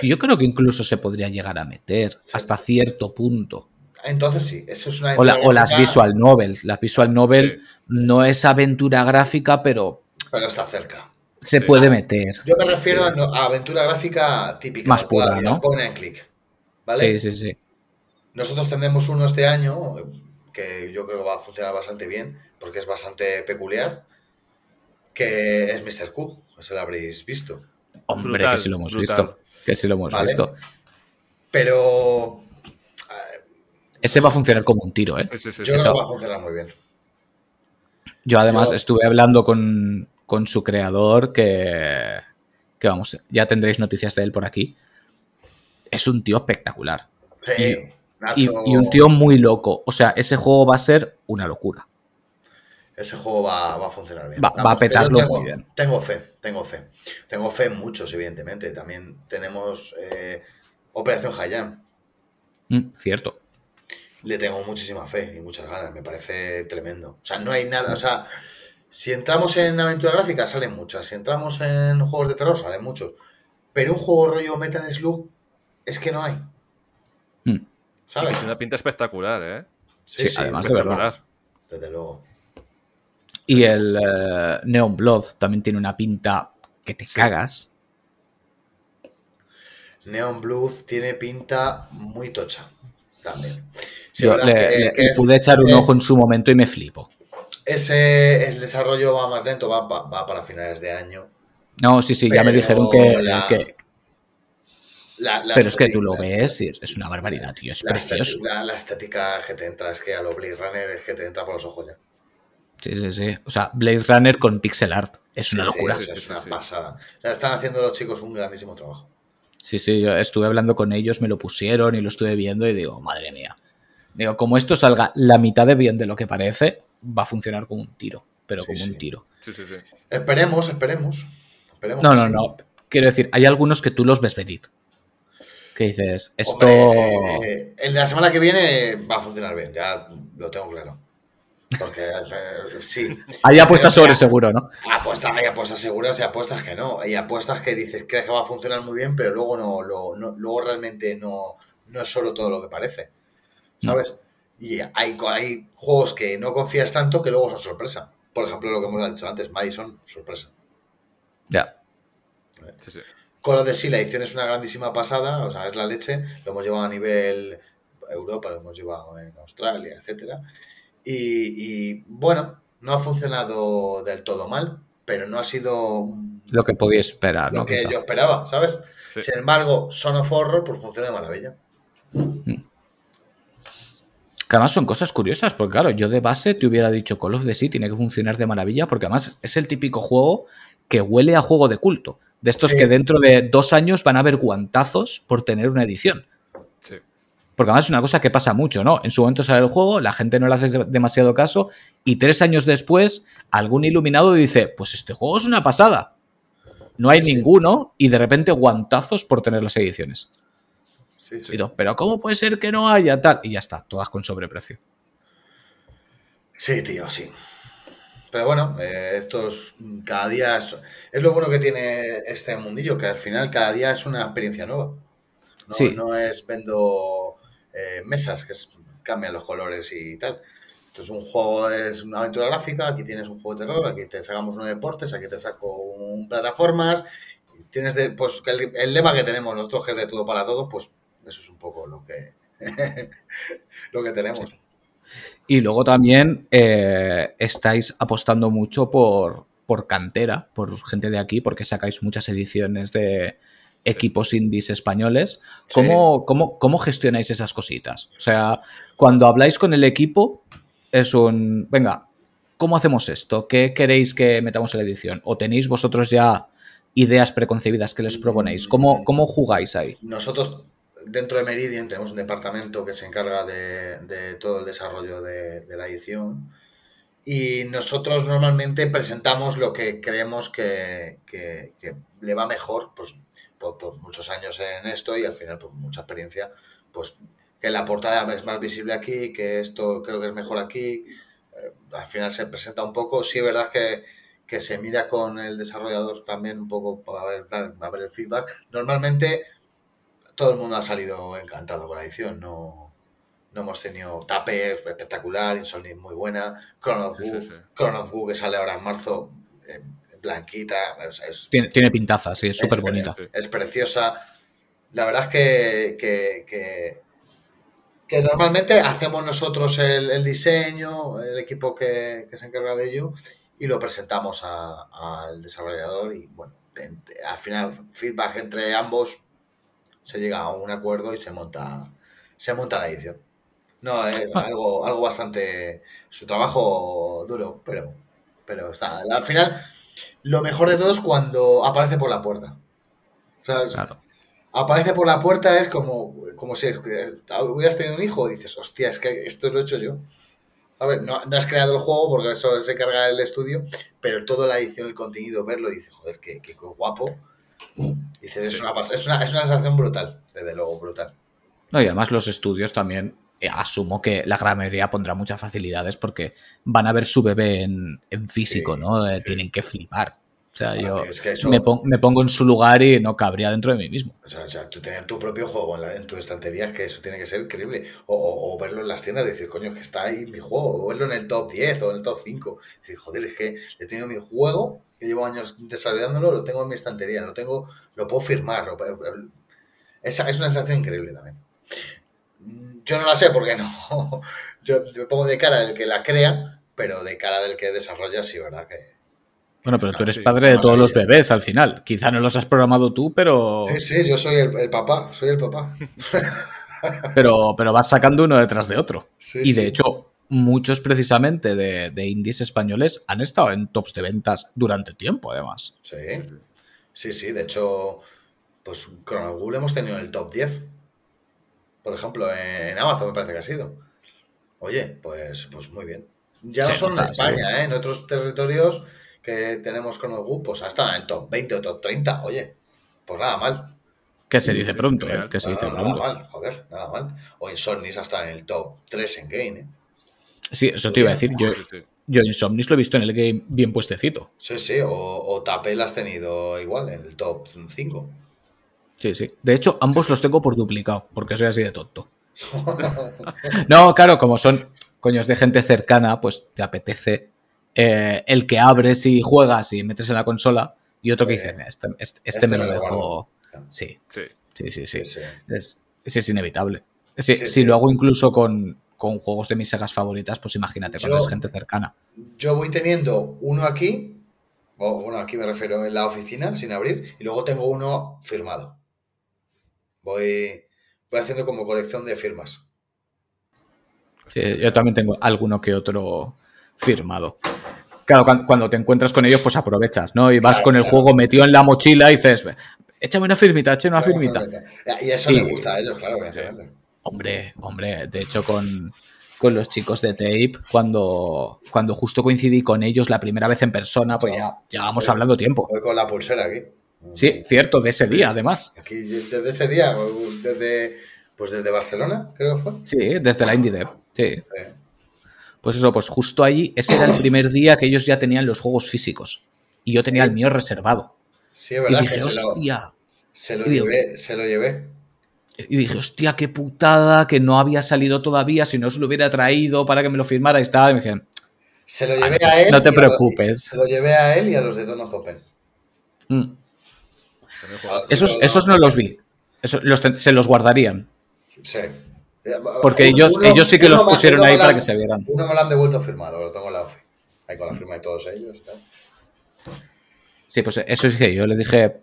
Yo creo que incluso se podría llegar a meter Sí. hasta cierto punto. entonces sí, eso es una O, la- o las visual novel. La visual novel Sí. no es aventura gráfica, pero Pero está cerca. se Sí. puede meter. Yo me refiero Sí. a, aventura gráfica típica. Más pura, ¿no? Pone en clic. ¿Vale? Sí, sí, sí. Nosotros tendremos uno este año que yo creo que va a funcionar bastante bien porque es bastante peculiar, que es Mr. Q. Eso lo habréis visto. Hombre, Brutal, que sí lo hemos brutal. visto. Que sí lo hemos Vale. visto. Pero Ese va a funcionar como un tiro, ¿eh? Sí, sí, sí, yo creo que va a funcionar muy bien. Yo además Yo- estuve hablando con, con su creador que, que vamos, ya tendréis noticias de él por aquí. Es un tío espectacular. Sí, Y, un tío muy loco. O sea, ese juego va a ser una locura. Ese juego va, va a funcionar bien. Va- va a petarlo tengo, muy bien. Tengo fe, tengo fe. Tengo fe en muchos, evidentemente. También tenemos eh, Operación Hayam. Mm, cierto. Le tengo muchísima fe y muchas ganas, me parece tremendo. O sea, no hay nada, o sea, si entramos en aventura gráfica salen muchas, si entramos en juegos de terror salen muchos, pero un juego rollo Metal Slug es que no hay, ¿sabes? tiene una pinta espectacular, ¿eh? Sí, además de verdad. Desde luego. Y el eh, Neon Blood también tiene una pinta que te cagas. Neon Blues tiene pinta muy tocha también. Sí, Yo verdad le, que- le que es- pude echar un eh, ojo en su momento y me flipo. Ese el desarrollo va más lento, va, va- va para finales de año. No, sí, sí, ya me dijeron que, la- que- La- la Pero es que tú lo ves y es, es una barbaridad, tío. Es La precioso. estética, la, estética que te entra es que a lo Blade Runner es que te entra por los ojos ya. Sí, sí, sí. O sea, Blade Runner con pixel art. Es una Sí, locura. sí, Sí, es una sí. pasada. O sea, están haciendo los chicos un grandísimo trabajo. Sí, sí, yo estuve hablando con ellos, me lo pusieron y lo estuve viendo y digo, madre mía. Digo, como esto salga la mitad de bien de lo que parece, va a funcionar como un tiro. Pero Sí, como sí. un tiro. Sí, sí, sí. Esperemos, esperemos. Esperemos. No, no, no. Quiero decir, hay algunos que tú los ves venir. Que dices, esto. Hombre, el de la semana que viene va a funcionar bien, ya lo tengo claro. Porque eh, sí. Hay apuestas Pero, sobre o sea, seguro, ¿no? Apuestas, hay apuestas seguras y apuestas que no. Hay apuestas que dices crees que va a funcionar muy bien, pero luego no, lo- no- luego realmente no, no es solo todo lo que parece. ¿Sabes? Y hay, hay juegos que no confías tanto que luego son sorpresa. Por ejemplo, lo que hemos dicho antes, Madison, sorpresa. Ya. Sí, sí. Call of the Sea, la edición es una grandísima pasada, o sea, es la leche. Lo hemos llevado a nivel Europa, lo hemos llevado en Australia, etcétera. Y, y, bueno, no ha funcionado del todo mal, pero no ha sido Lo que podía esperar, lo ¿no? que Quizá. yo esperaba, ¿sabes? Sí. Sin embargo, Son of Horror pues funciona de maravilla. Que además son cosas curiosas, porque claro, yo de base te hubiera dicho Call of the Sea tiene que funcionar de maravilla, porque además es el típico juego que huele a juego de culto. De estos Sí. que dentro de dos años van a haber guantazos por tener una edición. Sí. Porque además es una cosa que pasa mucho, ¿no? En su momento sale el juego, la gente no le hace de- demasiado caso, y tres años después, algún iluminado dice: Pues este juego es una pasada. No hay Sí. ninguno, y de repente guantazos por tener las ediciones. Sí, sí. Y tú, Pero ¿cómo puede ser que no haya tal? Y ya está, todas con sobreprecio. Sí, tío, sí. Pero bueno, eh, estos cada día es, es lo bueno que tiene este mundillo, que al final cada día es una experiencia nueva. No, Sí. no es vendo eh, mesas, que es- cambian los colores y tal. Esto es un juego, es una aventura gráfica, aquí tienes un juego de terror, aquí te sacamos uno de deportes, aquí te saco un plataformas. Tienes de, pues que el, el lema que tenemos nosotros, que es de todo para todo, pues eso es un poco lo que, lo que tenemos. Y luego también eh, estáis apostando mucho por, por cantera, por gente de aquí, porque sacáis muchas ediciones de equipos indies españoles. Sí. ¿Cómo, cómo, cómo gestionáis esas cositas? O sea, cuando habláis con el equipo, es un, venga, ¿cómo hacemos esto? ¿Qué queréis que metamos en la edición? ¿O tenéis vosotros ya ideas preconcebidas que les proponéis? ¿Cómo, cómo jugáis ahí? Nosotros, dentro de Meridian, tenemos un departamento que se encarga de, de todo el desarrollo de, de la edición. Y nosotros normalmente presentamos lo que creemos que, que- que le va mejor, pues por, por muchos años en esto y al final por mucha experiencia, pues que la portada es más visible aquí, que esto creo que es mejor aquí. Eh, al final se presenta un poco. Sí es verdad que, que se mira con el desarrollador también un poco para ver, para ver el feedback. Normalmente todo el mundo ha salido encantado con la edición. No, no hemos tenido Tape espectacular, Insomnia muy buena, Chrono Sí, sí, sí. Que sale ahora en marzo, eh, blanquita, es, Tiene, tiene pintaza, sí, es súper bonita. Es preciosa. La verdad es que, que, que, que normalmente hacemos nosotros el, el diseño, el equipo que, que se encarga de ello, y lo presentamos al desarrollador y bueno, en- al final feedback entre ambos se llega a un acuerdo y se monta, se monta la edición. No, es Ah. algo, algo bastante. Su trabajo duro, pero, pero está. Al final, lo mejor de todo es cuando aparece por la puerta. Claro. aparece por la puerta es como, como si hubieras tenido un hijo y dices, hostia, es que esto lo he hecho yo. A ver, no, no has creado el juego porque eso se carga el estudio, pero toda la edición, el contenido, verlo dices, joder, qué, qué guapo. Dices, es una, es, una, es una sensación brutal, desde luego, brutal. No, y además los estudios también, eh, asumo que la gran mayoría pondrá muchas facilidades porque van a ver su bebé en, en físico, Sí, ¿no? Eh, sí. Tienen que flipar. O sea, Bueno, yo tío, es que eso- me, pon- me pongo en su lugar y no cabría dentro de mí mismo. O sea, o sea, tú tener tu propio juego en, la- en tu estantería, es que eso tiene que ser increíble. O, o- o verlo en las tiendas y decir, coño, que está ahí mi juego. O verlo en el top 10 o en el top 5. Decir, joder, es que he tenido mi juego, que llevo años desarrollándolo, lo tengo en mi estantería, lo tengo, lo puedo firmar. lo es una sensación increíble también. Yo no la sé porque no. Yo me pongo de cara del que la crea, pero de cara del que desarrolla, sí, ¿verdad? Que, Bueno, pero tú eres sí, padre de todos los maravilla. bebés al final. Quizá no los has programado tú, pero, Sí, sí, yo soy el, el papá, soy el papá. pero, pero vas sacando uno detrás de otro. Sí, Y de sí. hecho, muchos precisamente de, de indies españoles han estado en tops de ventas durante tiempo, además. Sí, sí, sí. De hecho, pues Chrono Google hemos tenido en el top 10. Por ejemplo, en Amazon me parece que ha sido. Oye, pues, pues muy bien. Ya no solo en España, ¿eh? en otros territorios que tenemos con grupo, pues ha estado en el top 20 o top 30. Oye, pues nada mal. Que se dice pronto, ¿eh? Que se dice nada, pronto. Nada mal, joder, nada mal. O Insomnis hasta en el top 3 en game, ¿eh? Sí, eso te iba a decir. Yo, yo Insomnis lo he visto en el game bien puestecito. Sí, sí, o, o Tapel has tenido igual en el top 5. Sí, sí. De hecho, ambos los tengo por duplicado, porque soy así de tonto. No, claro, como son coños de gente cercana, pues te apetece eh, el que abres y juegas y metes en la consola y otro que Eh, dice, "Mira, este, este- este este me me lo dejo. guardo". Sí, Sí. sí, sí, sí. Sí, sí. Es, sí, es inevitable. Sí, Sí, si sí. lo hago incluso con, con juegos de mis sagas favoritas, pues imagínate cuando Yo- es gente cercana. Yo voy teniendo uno aquí, o bueno, aquí me refiero en la oficina, sin abrir, y luego tengo uno firmado. Voy, voy haciendo como colección de firmas. Sí, yo también tengo alguno que otro firmado. Claro, cuan- cuando te encuentras con ellos, pues aprovechas, ¿no? Y vas Claro, con el claro. juego metido en la mochila y dices, échame una firmita, échame una firmita. Y eso Y- les gusta a ellos, claro, evidentemente. Hombre, hombre, de hecho con, con los chicos de Tape, cuando, cuando justo coincidí con ellos la primera vez en persona, pues ya llevábamos hablando tiempo. Voy con la pulsera aquí. Sí, cierto, de ese día además. Aquí, desde ese día, desde, pues desde Barcelona, creo que fue. Sí, desde la Indie Dev. Sí. Pues eso, pues justo ahí, ese era el primer día que ellos ya tenían los juegos físicos. Y yo tenía el mío reservado. Sí, es Y verdad dije, que se lo, hostia. se lo Y digo, llevé, se lo llevé. Y dije, hostia, qué putada, que no había salido todavía, si no se lo hubiera traído para que me lo firmara y tal. Y me dije, Se lo llevé a él. no te preocupes. Se lo llevé a él y a los de Donos Open. "Mm". Esos, esos no los vi. Esos los se los guardarían. Sí. Porque Uno- ellos, uno- ellos sí que los me- pusieron me ahí para han- que se vieran. Uno me lo han devuelto firmado, lo tengo en la OFI. Ahí con la firma de todos ellos. tal. Sí, pues eso dije yo. Le dije,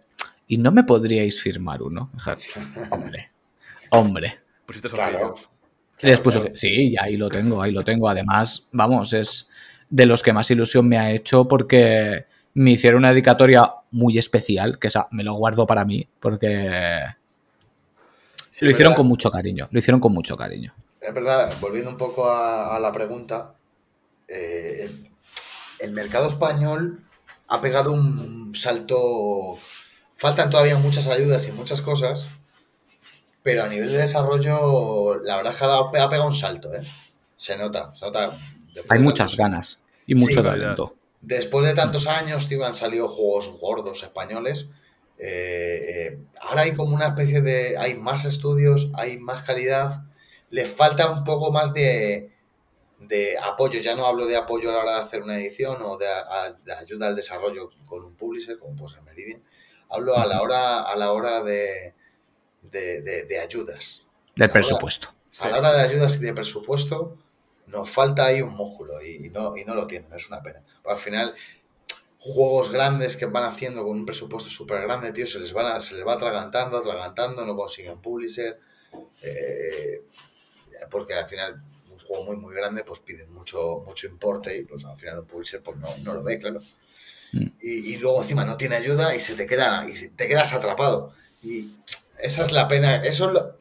¿y no me podríais firmar uno? Hombre, hombre. Pusiste esos Claro. después dije, sí, ahí lo tengo, ahí lo tengo. Además, vamos, es de los que más ilusión me ha hecho porque me hicieron una dedicatoria muy especial, que esa me lo guardo para mí, porque Sí, lo hicieron verdad. con mucho cariño, lo hicieron con mucho cariño. Es verdad, volviendo un poco a, a la pregunta, eh, el, el mercado español ha pegado un salto. Faltan todavía muchas ayudas y muchas cosas, pero a nivel de desarrollo, la verdad es que ha, pegado un salto, ¿eh? Se nota, se nota. Hay muchas ganas y mucho Sí, talento. Después de tantos años, tío, han salido juegos gordos españoles. eh, eh, ahora hay como una especie de. Hay más estudios, hay más calidad. Les falta un poco más de, de apoyo. Ya no hablo de apoyo a la hora de hacer una edición o de, a- de ayuda al desarrollo con un publisher, como puede ser Meridian. Hablo a la hora, a la hora de, de, de- de ayudas. Del presupuesto. A la hora de ayudas y de presupuesto, nos falta ahí un músculo y, y no, y no lo tienen, es una pena. Pero al final, juegos grandes que van haciendo con un presupuesto súper grande, tío, se les, van a- se les va atragantando, atragantando, no consiguen publisher. eh, porque al final, un juego muy, muy grande, pues piden mucho, mucho importe y pues al final un publisher pues no, no lo ve, claro. Mm. Y, y luego encima no tiene ayuda y se te queda, y te quedas atrapado. Y esa es la pena, eso es lo-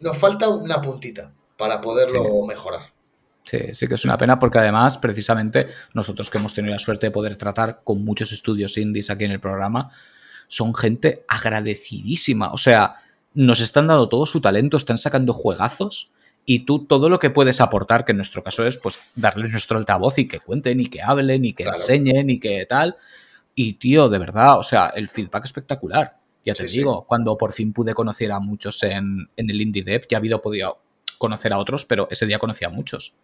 nos falta una puntita para poderlo Sí. mejorar. Sí, sí que es una pena porque además, precisamente, nosotros que hemos tenido la suerte de poder tratar con muchos estudios indies aquí en el programa, son gente agradecidísima. O sea, nos están dando todo su talento, están sacando juegazos y tú todo lo que puedes aportar, que en nuestro caso es pues darles nuestro altavoz y que cuenten y que hablen y que Claro. enseñen y que tal. Y tío, de verdad, o sea, el feedback espectacular. Ya te Sí, sí. digo, cuando por fin pude conocer a muchos en, en el Indie Dev, ya ha habido podido conocer a otros, pero ese día conocí a muchos.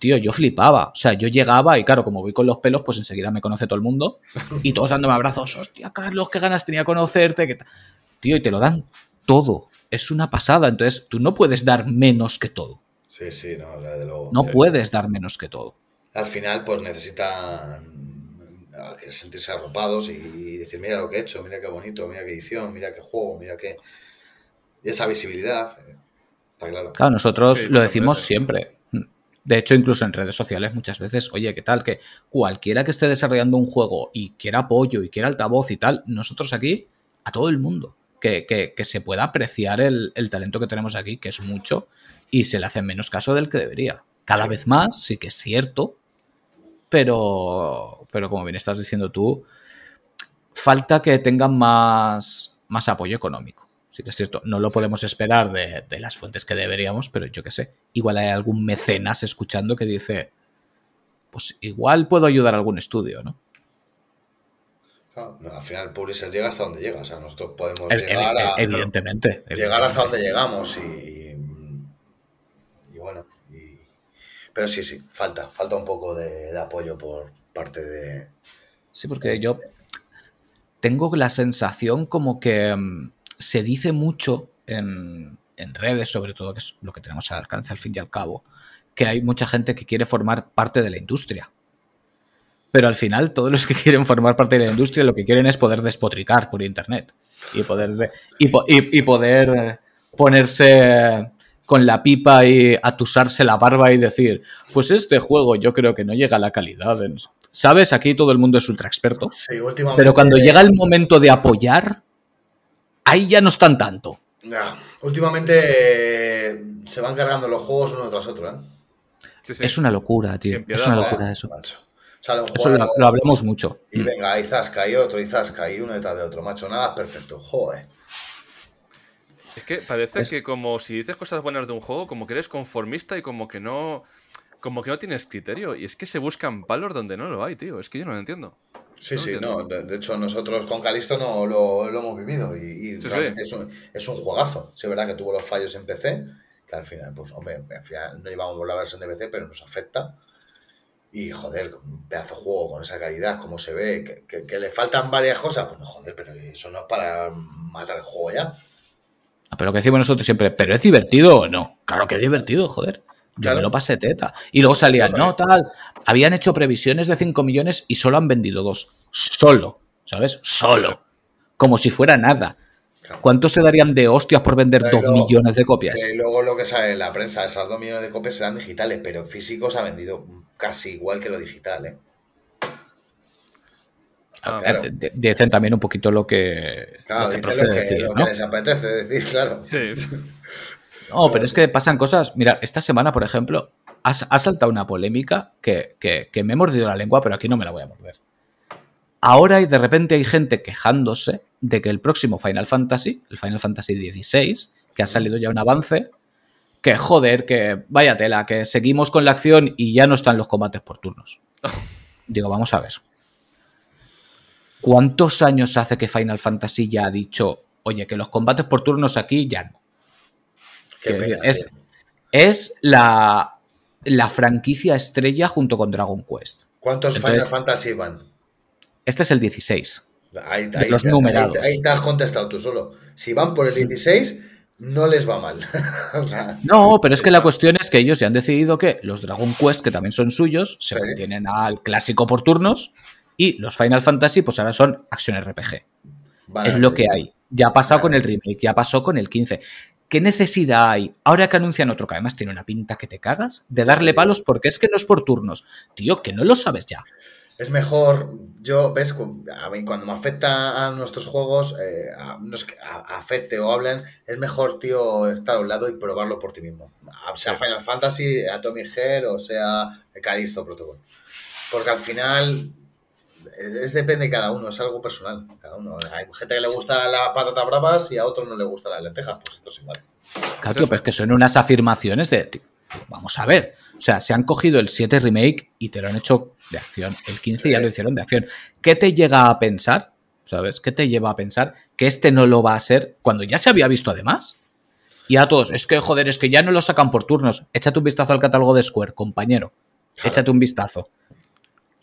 Tío, yo flipaba. O sea, yo llegaba y claro, como voy con los pelos, pues enseguida me conoce todo el mundo. Y todos dándome abrazos. Hostia, Carlos, qué ganas tenía de conocerte. qué tal". Tío, y te lo dan todo. Es una pasada. Entonces, tú no puedes dar menos que todo. Sí, sí, no, desde luego. No Sí. puedes dar menos que todo. Al final, pues necesitan que sentirse arropados y decir, mira lo que he hecho, mira qué bonito, mira qué edición, mira qué juego, mira qué... Y esa visibilidad, eh, está claro. Claro, nosotros Sí, lo muchas decimos veces. siempre. De hecho, incluso en redes sociales muchas veces, oye, ¿qué tal? Que cualquiera que esté desarrollando un juego y quiera apoyo y quiera altavoz y tal, nosotros aquí, a todo el mundo, que, que- que se pueda apreciar el, el talento que tenemos aquí, que es mucho, y se le hace menos caso del que debería. Cada vez más, sí que es cierto pero, pero como bien estás diciendo tú, falta que tengan más, más apoyo económico. Sí que es cierto, no lo podemos esperar de, de las fuentes que deberíamos, pero yo qué sé, igual hay algún mecenas escuchando que dice, pues igual puedo ayudar a algún estudio, ¿no? No, al final el publisher llega hasta donde llega. O sea, nosotros podemos El- llegar el- a. evidentemente. llegar hasta donde llegamos y, y bueno, pero sí, sí, falta, falta un poco de, apoyo por parte de... Sí, porque yo tengo la sensación como que mm, se dice mucho en, redes, sobre todo, que es lo que tenemos al alcance al fin y al cabo, que hay mucha gente que quiere formar parte de la industria. Pero al final, todos los que quieren formar parte de la industria lo que quieren es poder despotricar por internet y poder, de- y, po- y- y poder eh, ponerse con la pipa y atusarse la barba y decir, pues este juego yo creo que no llega a la calidad. en- ¿Sabes? Aquí todo el mundo es ultra experto. Sí, últimamente... Pero cuando llega el momento de apoyar, ahí ya no están tanto. Ya, últimamente eh, se van cargando los juegos uno tras otro, ¿eh? Sí, sí. Es una locura, tío. Piedad, es una ¿eh? locura eso. Macho. Sale un Eso lo, lo hablamos mucho. y Mm. venga, ahí zasca, y otro, y zasca, y uno detrás de otro, macho. Nada es perfecto, joder. Es que parece Es- que como si dices cosas buenas de un juego, como que eres conformista y como que no. Como que no tienes criterio. Y es que se buscan palos donde no lo hay, tío. Es que yo no lo entiendo. Sí, No sí, entiendo. no. De, de hecho, nosotros con Calisto no lo, lo hemos vivido y, y Sí, realmente Es, un, es un juegazo. Sí, es verdad que tuvo los fallos en PC, que al final, pues, hombre, al final no llevamos la versión de PC, pero nos afecta. Y joder, un pedazo de juego con esa calidad, cómo se ve, que, que- que le faltan varias cosas, pues no, joder, pero eso no es para matar el juego ya. Pero lo que decimos nosotros siempre, ¿pero es divertido o no? Claro que es divertido, joder. Yo Claro. me lo pasé teta. Y luego salían, no, tal. Habían hecho previsiones de 5 millones y solo han vendido dos. Solo. ¿Sabes? Solo. Como si fuera nada. Claro. ¿Cuánto se darían de hostias por vender Pero 2 millones de copias? Y luego lo que sale en la prensa, esas dos millones de copias serán digitales, pero físicos ha vendido casi igual que lo digital, ¿eh? Ah, claro. Eh, Dicen también un poquito lo que, Claro, lo que dice procede lo que, decir, lo ¿no? que les apetece decir, claro. Sí. No, pero es que pasan cosas. Mira, esta semana, por ejemplo, ha, saltado una polémica que, que- que me he mordido la lengua, pero aquí no me la voy a morder. Ahora hay, de repente hay gente quejándose de que el próximo Final Fantasy, el Final Fantasy XVI, que ha salido ya un avance, que joder, que vaya tela, que seguimos con la acción y ya no están los combates por turnos. Digo, vamos a ver. ¿Cuántos años hace que Final Fantasy ya ha dicho, oye, que los combates por turnos aquí ya no? Qué pena. es, la, la franquicia estrella junto con Dragon Quest. ¿Cuántos entonces- Final Fantasy van? Este es el 16. Ahí, los numerados. ahí- ahí te has contestado tú solo. Si van por el 16, no les va mal. O sea, No, pero es que la cuestión es que ellos ya han decidido que los Dragon Quest, que también son suyos, se Sí. mantienen al clásico por turnos y los Final Fantasy, pues ahora son acción RPG. es lo que hay. Ya ha pasado con el remake, ya pasó con el 15. ¿Qué necesidad hay? Ahora que anuncian otro que además tiene una pinta que te cagas, de darle palos porque es que no es por turnos. Tío, que no lo sabes ya. Es mejor, yo, ves, a mí cuando me afecta a nuestros juegos, eh, a- no es que a- afecte o hablen, es mejor, tío, estar a un lado y probarlo por ti mismo. Sea Final Fantasy, Atomic Heart o sea Callisto Protocol. Porque al final es, es depende de cada uno, es algo personal. Cada uno. Hay gente que le gusta las patatas bravas y a otro no le gusta las lentejas, pues esto es igual. Claro, tío, pero es que son unas afirmaciones de. tío, vamos a ver. O sea, se han cogido el 7 remake y te lo han hecho de acción. El 15 ya lo hicieron de acción. ¿Qué te llega a pensar? ¿Sabes? ¿Qué te lleva a pensar que este no lo va a ser cuando ya se había visto además? Y a todos, es que joder, es que ya no lo sacan por turnos. Échate un vistazo al catálogo de Square, compañero. Claro. Échate un vistazo.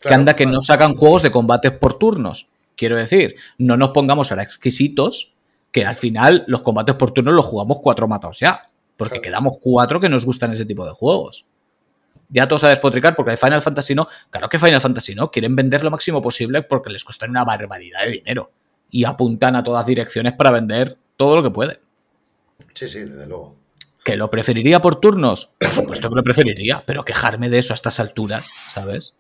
Que Claro, anda que claro. no sacan juegos de combates por turnos. Quiero decir, no nos pongamos ahora exquisitos que al final los combates por turnos los jugamos cuatro matados ya. Porque Claro. quedamos cuatro que nos gustan ese tipo de juegos. Ya todos a despotricar porque hay Final Fantasy no. Claro que Final Fantasy no. Quieren vender lo máximo posible porque les cuestan una barbaridad de dinero. Y apuntan a todas direcciones para vender todo lo que pueden. Sí, sí, desde luego. ¿Que lo preferiría por turnos? Por supuesto que lo preferiría, pero quejarme de eso a estas alturas, ¿sabes?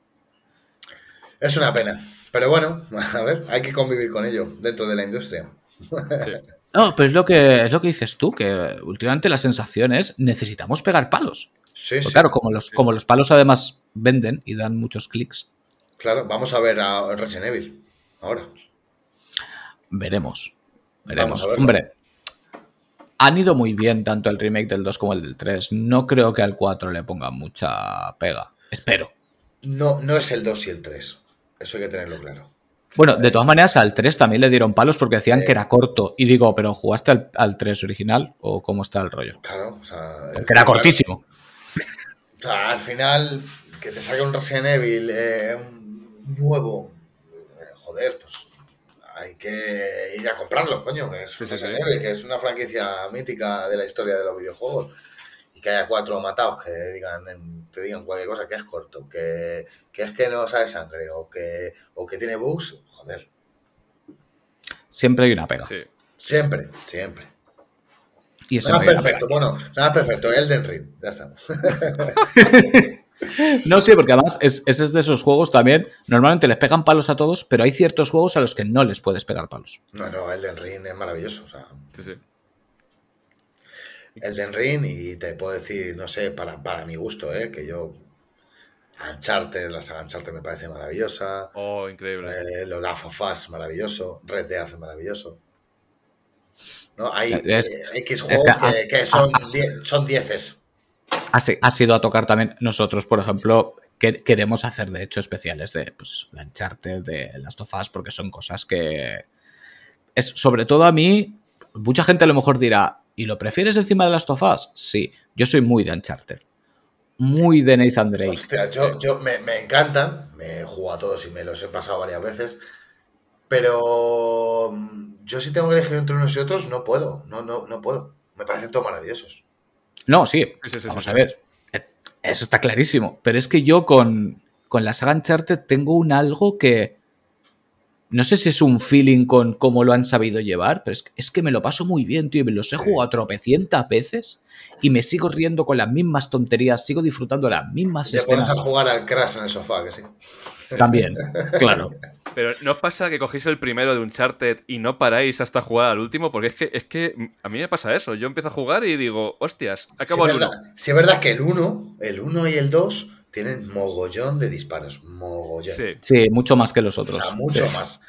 Es una pena. Pero bueno, a ver, hay que convivir con ello dentro de la industria. Sí. No, pero es lo que es lo que dices tú, que últimamente la sensación es necesitamos pegar palos. Sí, Pues sí. claro, como los, como los palos además venden y dan muchos clics, Claro, vamos a ver a Resident Evil ahora. Veremos. Veremos. Hombre, han ido muy bien tanto el remake del 2 como el del 3. No creo que al 4 le pongan mucha pega. Espero. No, no es el 2 y el 3. Eso hay que tenerlo claro. Bueno, de todas maneras, al 3 también le dieron palos porque decían Sí. que era corto. Y digo, ¿pero jugaste al, al 3 original o cómo está el rollo? Claro, o sea. Que era cortísimo. O sea, al final, que te salga un Resident Evil eh, un nuevo, eh, joder, pues hay que ir a comprarlo, coño, que es Sí, sí. Evil, que es una franquicia mítica de la historia de los videojuegos. Que haya cuatro matados que digan, en- te digan cualquier cosa que es corto, que, que es que no sabe sangre o que, o que tiene bugs, joder, Siempre hay una pega. Sí. siempre, siempre. Y hay una pega. perfecto, bueno, nada perfecto, Elden Ring, ya está. No, sí, porque además es, ese es de esos juegos también. Normalmente les pegan palos a todos, pero hay ciertos juegos a los que no les puedes pegar palos. No, no, Elden Ring es maravilloso, o sea, Sí, sí. Elden Ring y te puedo decir, no sé, para, para mi gusto, ¿eh? que yo Uncharted, la saga Uncharted me parece maravillosa, Oh, increíble. eh, los Last of Us maravilloso, Red Dead maravilloso. ¿No? Hay Es- eh, X es juegos que que, has- que son, has- die- son dieces. Ha sido a tocar también nosotros, por ejemplo, que queremos hacer de hecho especiales de, pues eso, de Uncharted, de Last of Us, porque son cosas que. Es, sobre todo a mí, mucha gente a lo mejor dirá, ¿y lo prefieres encima de Last of Us? Sí, yo soy muy de Uncharted. Muy de Nathan Drake. Hostia, yo, yo me, me encantan, me he jugado a todos y me los he pasado varias veces, pero mm, yo si tengo que elegir entre unos y otros, no puedo, no, no, no puedo. Me parecen todos maravillosos. No, sí, Sí, sí, sí, vamos sí, a ver. Eh, Eso está clarísimo. Pero es que yo con, con la saga Uncharted tengo un algo que. No sé si es un feeling con cómo lo han sabido llevar, pero es que, es que me lo paso muy bien, tío. y Me los he jugado tropecientas veces y me sigo riendo con las mismas tonterías, sigo disfrutando las mismas Te pones escenas. a jugar al Crash en el sofá, que sí. También, claro. Pero ¿no os pasa que cogéis el primero de Uncharted y no paráis hasta jugar al último? Porque es que, es que a mí me pasa eso. Yo empiezo a jugar y digo, hostias, acabo sí, el es uno. verdad, sí, es verdad que el 1, el 1 y el 2 tienen mogollón de disparos, mogollón. Sí. Sí, mucho más que los O otros. sea, mucho Sí. más,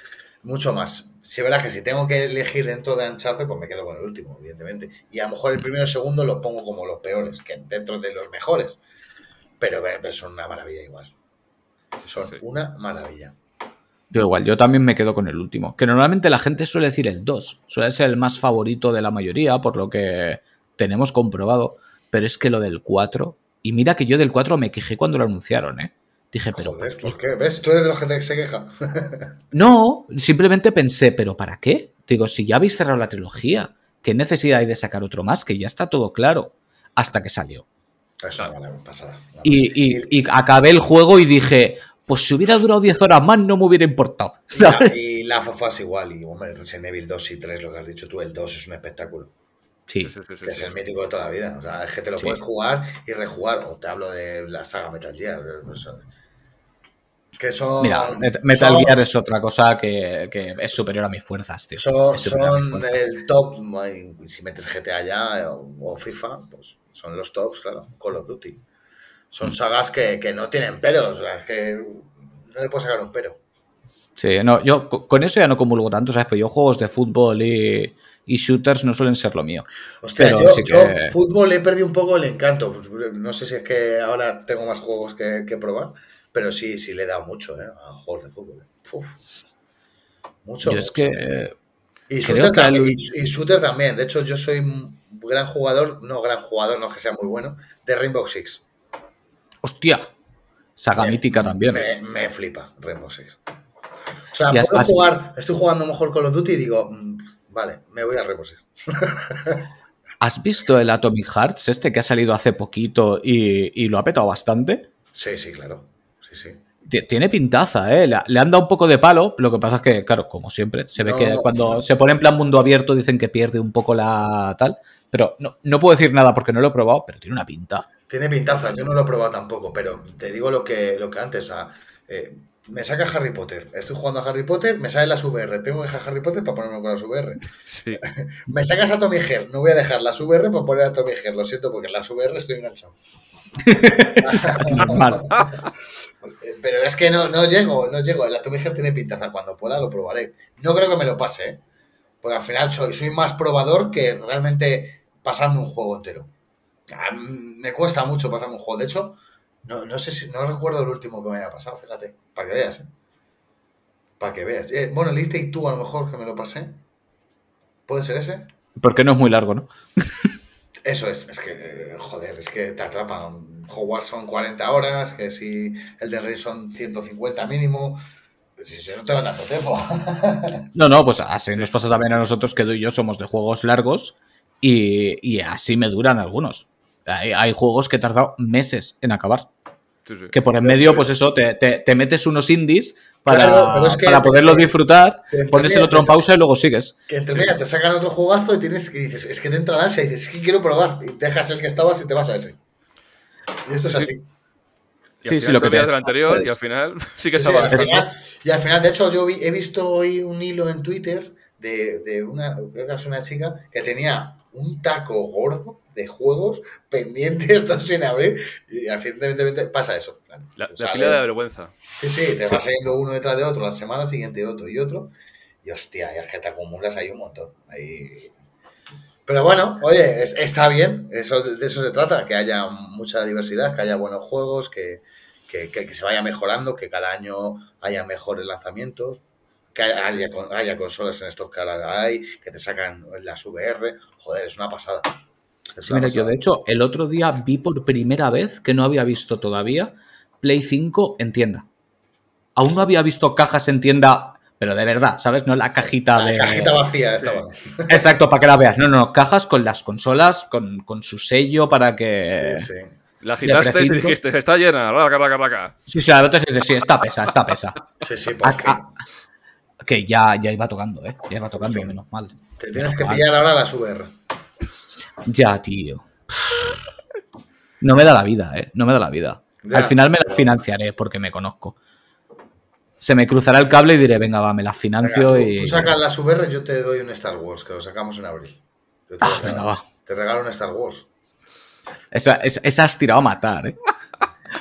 mucho más. Sí, es verdad que si tengo que elegir dentro de Uncharted, pues me quedo con el último, evidentemente. Y a lo mejor el primero y el segundo los pongo como los peores, que dentro de los mejores. Pero, pero son una maravilla igual. Son sí. una maravilla. Yo igual, yo también me quedo con el último. Que normalmente la gente suele decir el 2. Suele ser el más favorito de la mayoría, por lo que tenemos comprobado. Pero es que lo del 4. Y mira que yo del 4 me quejé cuando lo anunciaron, ¿eh? Dije, pero. Joder, ¿por ¿por qué? ¿Ves? Tú eres de los que se queja. No, simplemente pensé, ¿pero para qué? Digo, si ya habéis cerrado la trilogía, ¿qué necesidad hay de sacar otro más? Que ya está todo claro. Hasta que salió. Es una maravilla pasada. una Y, y- y acabé el juego y dije, pues si hubiera durado 10 horas más no me hubiera importado. Y la, y la Fafas igual, y hombre, Resident Evil 2 y 3, lo que has dicho tú, el 2 es un espectáculo. Sí. Sí, sí, que es el mítico de toda la vida. O sea, es que te lo puedes jugar y rejugar. O te hablo de la saga Metal Gear. eso. Que son. Mira, Met- Metal son- Gear es otra cosa que, que es superior a mis fuerzas, tío. Son, son el top. Si metes GTA ya o, o FIFA, pues son los tops, claro. Call of Duty. Mm. Son sagas que, que no tienen pelos. O sea, es que no le puedo sacar un pero. Sí, no, yo co- con eso ya no comulgo tanto, ¿sabes? Pero yo juegos de fútbol y, y shooters no suelen ser lo mío. Hostia, Pero yo, sí yo que- fútbol he perdido un poco el encanto. Pues, no sé si es que ahora tengo más juegos que, que probar, pero sí, sí le he dado mucho ¿eh? a juegos de fútbol. Uf. Mucho. Yo es mucho. que eh, Y creo shooter, que también, y, y shooter también. De hecho, yo soy un gran jugador, no gran jugador, no es que sea muy bueno, de Rainbow Six. hostia, saga Me- mítica también. Me, me flipa Rainbow Six. O sea, puedo jugar, estoy jugando mejor Call of Duty y digo, mm, vale, me voy a Rainbow Six. ¿Has visto el Atomic Hearts, este que ha salido hace poquito y, y lo ha petado bastante? Sí, sí, claro. Sí, sí. Ti- Tiene pintaza, ¿eh? Le, han dado un poco de palo. Lo que pasa es que, claro, como siempre, se ve No, que cuando no. se pone en plan mundo abierto dicen que pierde un poco la tal. Pero no, no puedo decir nada porque no lo he probado, pero tiene una pinta. Tiene pintaza, yo no lo he probado tampoco, pero te digo lo que, lo que antes, o sea, eh, me saca Harry Potter. Estoy jugando a Harry Potter, me sale las VR. Tengo que dejar Harry Potter para ponerme con las VR. Sí. Me sacas a Tommy Her, no voy a dejar las VR para poner a Tommy Her. Lo siento, porque en las VR estoy enganchado. Pero es que no, no llego, no llego. La Tommy Her tiene pintaza. Cuando pueda lo probaré. No creo que me lo pase, ¿eh? Porque al final soy, soy más probador que realmente pasarme un juego entero. Me cuesta mucho pasarme un juego. De hecho, no, no sé si, no recuerdo el último que me haya pasado, fíjate. Para que veas, ¿eh? Para que veas. Eh, bueno, el Take tú a lo mejor que me lo pasé. ¿Puede ser ese? Porque no es muy largo, ¿no? Eso es, es que, eh, joder, es que te atrapan. Hogwarts son 40 horas, que si el de Rey son 150 mínimo. Si yo no tengo tanto tiempo. No, no, pues así nos pasa también a nosotros que tú y yo somos de juegos largos y, y así me duran algunos. Hay, hay juegos que he tardado meses en acabar. Sí, sí. Que por en medio, pues eso, te, te- te metes unos indies para, Claro, pero es que para poderlo te- disfrutar, te pones el otro en pausa y luego sigues. Que entre media te sacan otro jugazo y tienes que dices, es que te entra la ansia y dices, es que quiero probar. Y dejas el que estabas y te vas a ese. Y esto es Sí. así. Y Sí, sí, lo que te del anterior y pues- al final sí que Sí, se sí, y al final, de hecho, yo vi- he visto hoy un hilo en Twitter de, de una, creo que es una chica que tenía un taco gordo de juegos pendientes, todos sin abrir, y al fin de repente pasa eso. La, la pila de vergüenza. Sí, sí, te va saliendo uno detrás de otro, la semana siguiente otro y otro, y hostia, y es que te acumulas ahí un montón. Ahí... Pero bueno, oye, es- está bien, eso, de eso se trata, que haya mucha diversidad, que haya buenos juegos, que, que, que- que se vaya mejorando, que cada año haya mejores lanzamientos, que haya, consolas en estos que ahora hay, que te sacan las VR, joder, es una pasada. Es Sí, una mira, yo de hecho el otro día vi por primera vez, que no había visto todavía, Play 5 en tienda. Aún no había visto cajas en tienda, pero de verdad, ¿sabes? No la cajita La de... cajita vacía estaba. Exacto, para que la veas. No, no, no, cajas con las consolas, con, con su sello para que... Sí, sí. La agitaste y dijiste, está llena, raca, raca, raca. Sí, sí, te dices, sí, está pesa, está pesa. Sí, sí, por fin. Que ya, ya iba tocando, ¿eh? Ya iba tocando, menos mal. Te tienes que mal. pillar ahora las VR. Ya, tío. No me da la vida, ¿eh? No me da la vida. Ya. Al final me las financiaré porque me conozco. Se me cruzará el cable y diré, venga, va, me las financio Venga, tú, y... tú sacas las VR, yo te doy un Star Wars, que lo sacamos en abril. Te, Ah, regalo. venga, va. te regalo un Star Wars. Esa, esa- esa has tirado a matar, ¿eh?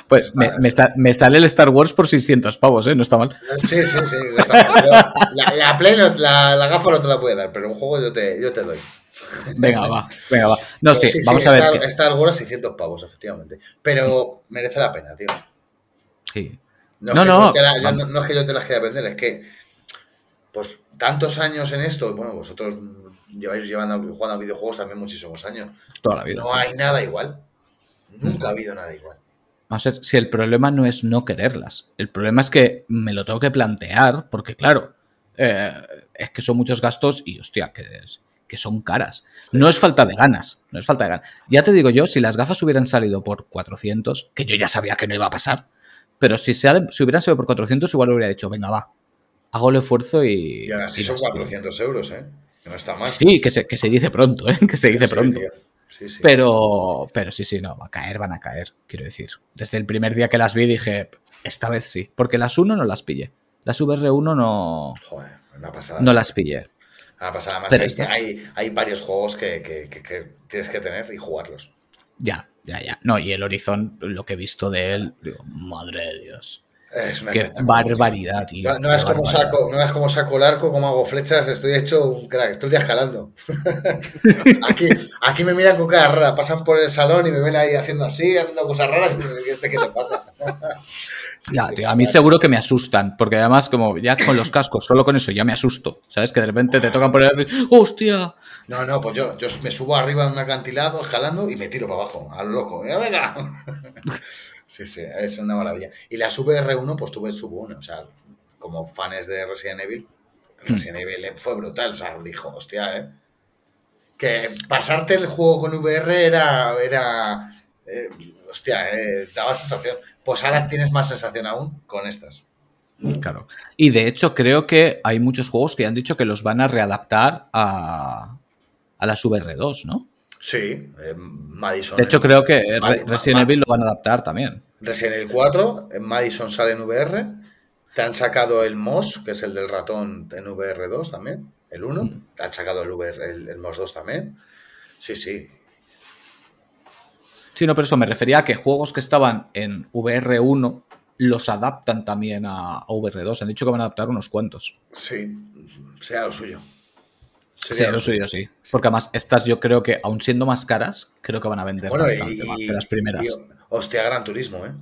Pues me, Está- me sa- me sale el Star Wars por 600 pavos, ¿eh? No está mal. Sí, sí, sí. está- la, la Play, no- la, la gafa no te la puede dar, pero un juego yo te, yo te doy. Venga, va, venga, va. No, Pero sí, vamos a ver. Star, Wars 600 pavos, efectivamente. Pero merece la pena, tío. sí. No, No, que la- yo no, no es que yo te las quiera vender, es que, pues, tantos años en esto, bueno, vosotros lleváis llevando, jugando a videojuegos también muchísimos años. Toda la vida. No hay nada igual. Nunca ha habido nada igual. Vamos a ver, si el problema no es no quererlas, el problema es que me lo tengo que plantear, porque claro, eh, es que son muchos gastos y hostia, que, es- que son caras. No es falta de ganas, no es falta de ganas. Ya te digo yo, si las gafas hubieran salido por 400, que yo ya sabía que no iba a pasar, pero si, salen- si hubieran salido por 400, igual hubiera dicho, venga, va, hago el esfuerzo y... Y ahora sí son las- 400 euros, ¿eh? Que no está mal. Sí, que se, que se dice pronto, ¿eh? que se dice Sí, pronto. tío. Sí, sí. Pero, pero sí, sí, no, va a caer, van a caer, quiero decir. Desde el primer día que las vi dije, esta vez sí, porque las 1 no las pillé. Las VR1 no, Joder, una pasada. no las pillé. Una pasada más. Pero Hay, hay, hay varios juegos que, que- que- que tienes que tener y jugarlos. Ya, ya, ya. No, y el Horizon, lo que he visto de él, digo, madre de Dios. Es una Qué barbaridad, tío. No, no es como barbaridad. saco, no es como saco el arco, como hago flechas, estoy hecho un crack, estoy escalando. aquí, aquí me miran con cara rara, pasan por el salón y me ven ahí haciendo así, haciendo cosas raras, y dicen, ¿y este qué te pasa? Sí, Ya, sí, tío, a mí seguro que me asustan, porque además, como ya con los cascos, solo con eso ya me asusto. ¿Sabes? Que de repente te tocan por el ¡hostia! No, no, pues yo, yo me subo arriba de un acantilado escalando y me tiro para abajo, a lo loco. ¡Eh, venga! Sí, sí, es una maravilla. Y la VR1, pues tuve el sub 1, o sea, como fans de Resident Evil, Resident Evil fue brutal, o sea, dijo, hostia, ¿eh? Que pasarte el juego con VR era, era eh, hostia, eh, daba sensación. Pues ahora tienes más sensación aún con estas. Claro. Y de hecho, creo que hay muchos juegos que han dicho que los van a readaptar a, a las VR2, ¿no? Sí, eh, Madison. De hecho, creo que Resident va- Evil lo van a adaptar también. Resident Evil 4, en Madison sale en VR. Te han sacado el MOS, que es el del ratón en VR2 también, el 1. Mm. Te han sacado el, VR, el, el MOS 2 también. Sí, sí. Sí, no, pero eso me refería a que juegos que estaban en VR1 los adaptan también a, a VR2. Han dicho que van a adaptar unos cuantos. Sí, sea lo suyo. Sí, lo suyo, sí. Porque además, estas yo creo que, aun siendo más caras, creo que van a vender Bueno, bastante y- más que las primeras. tío, hostia, Gran Turismo, ¿eh?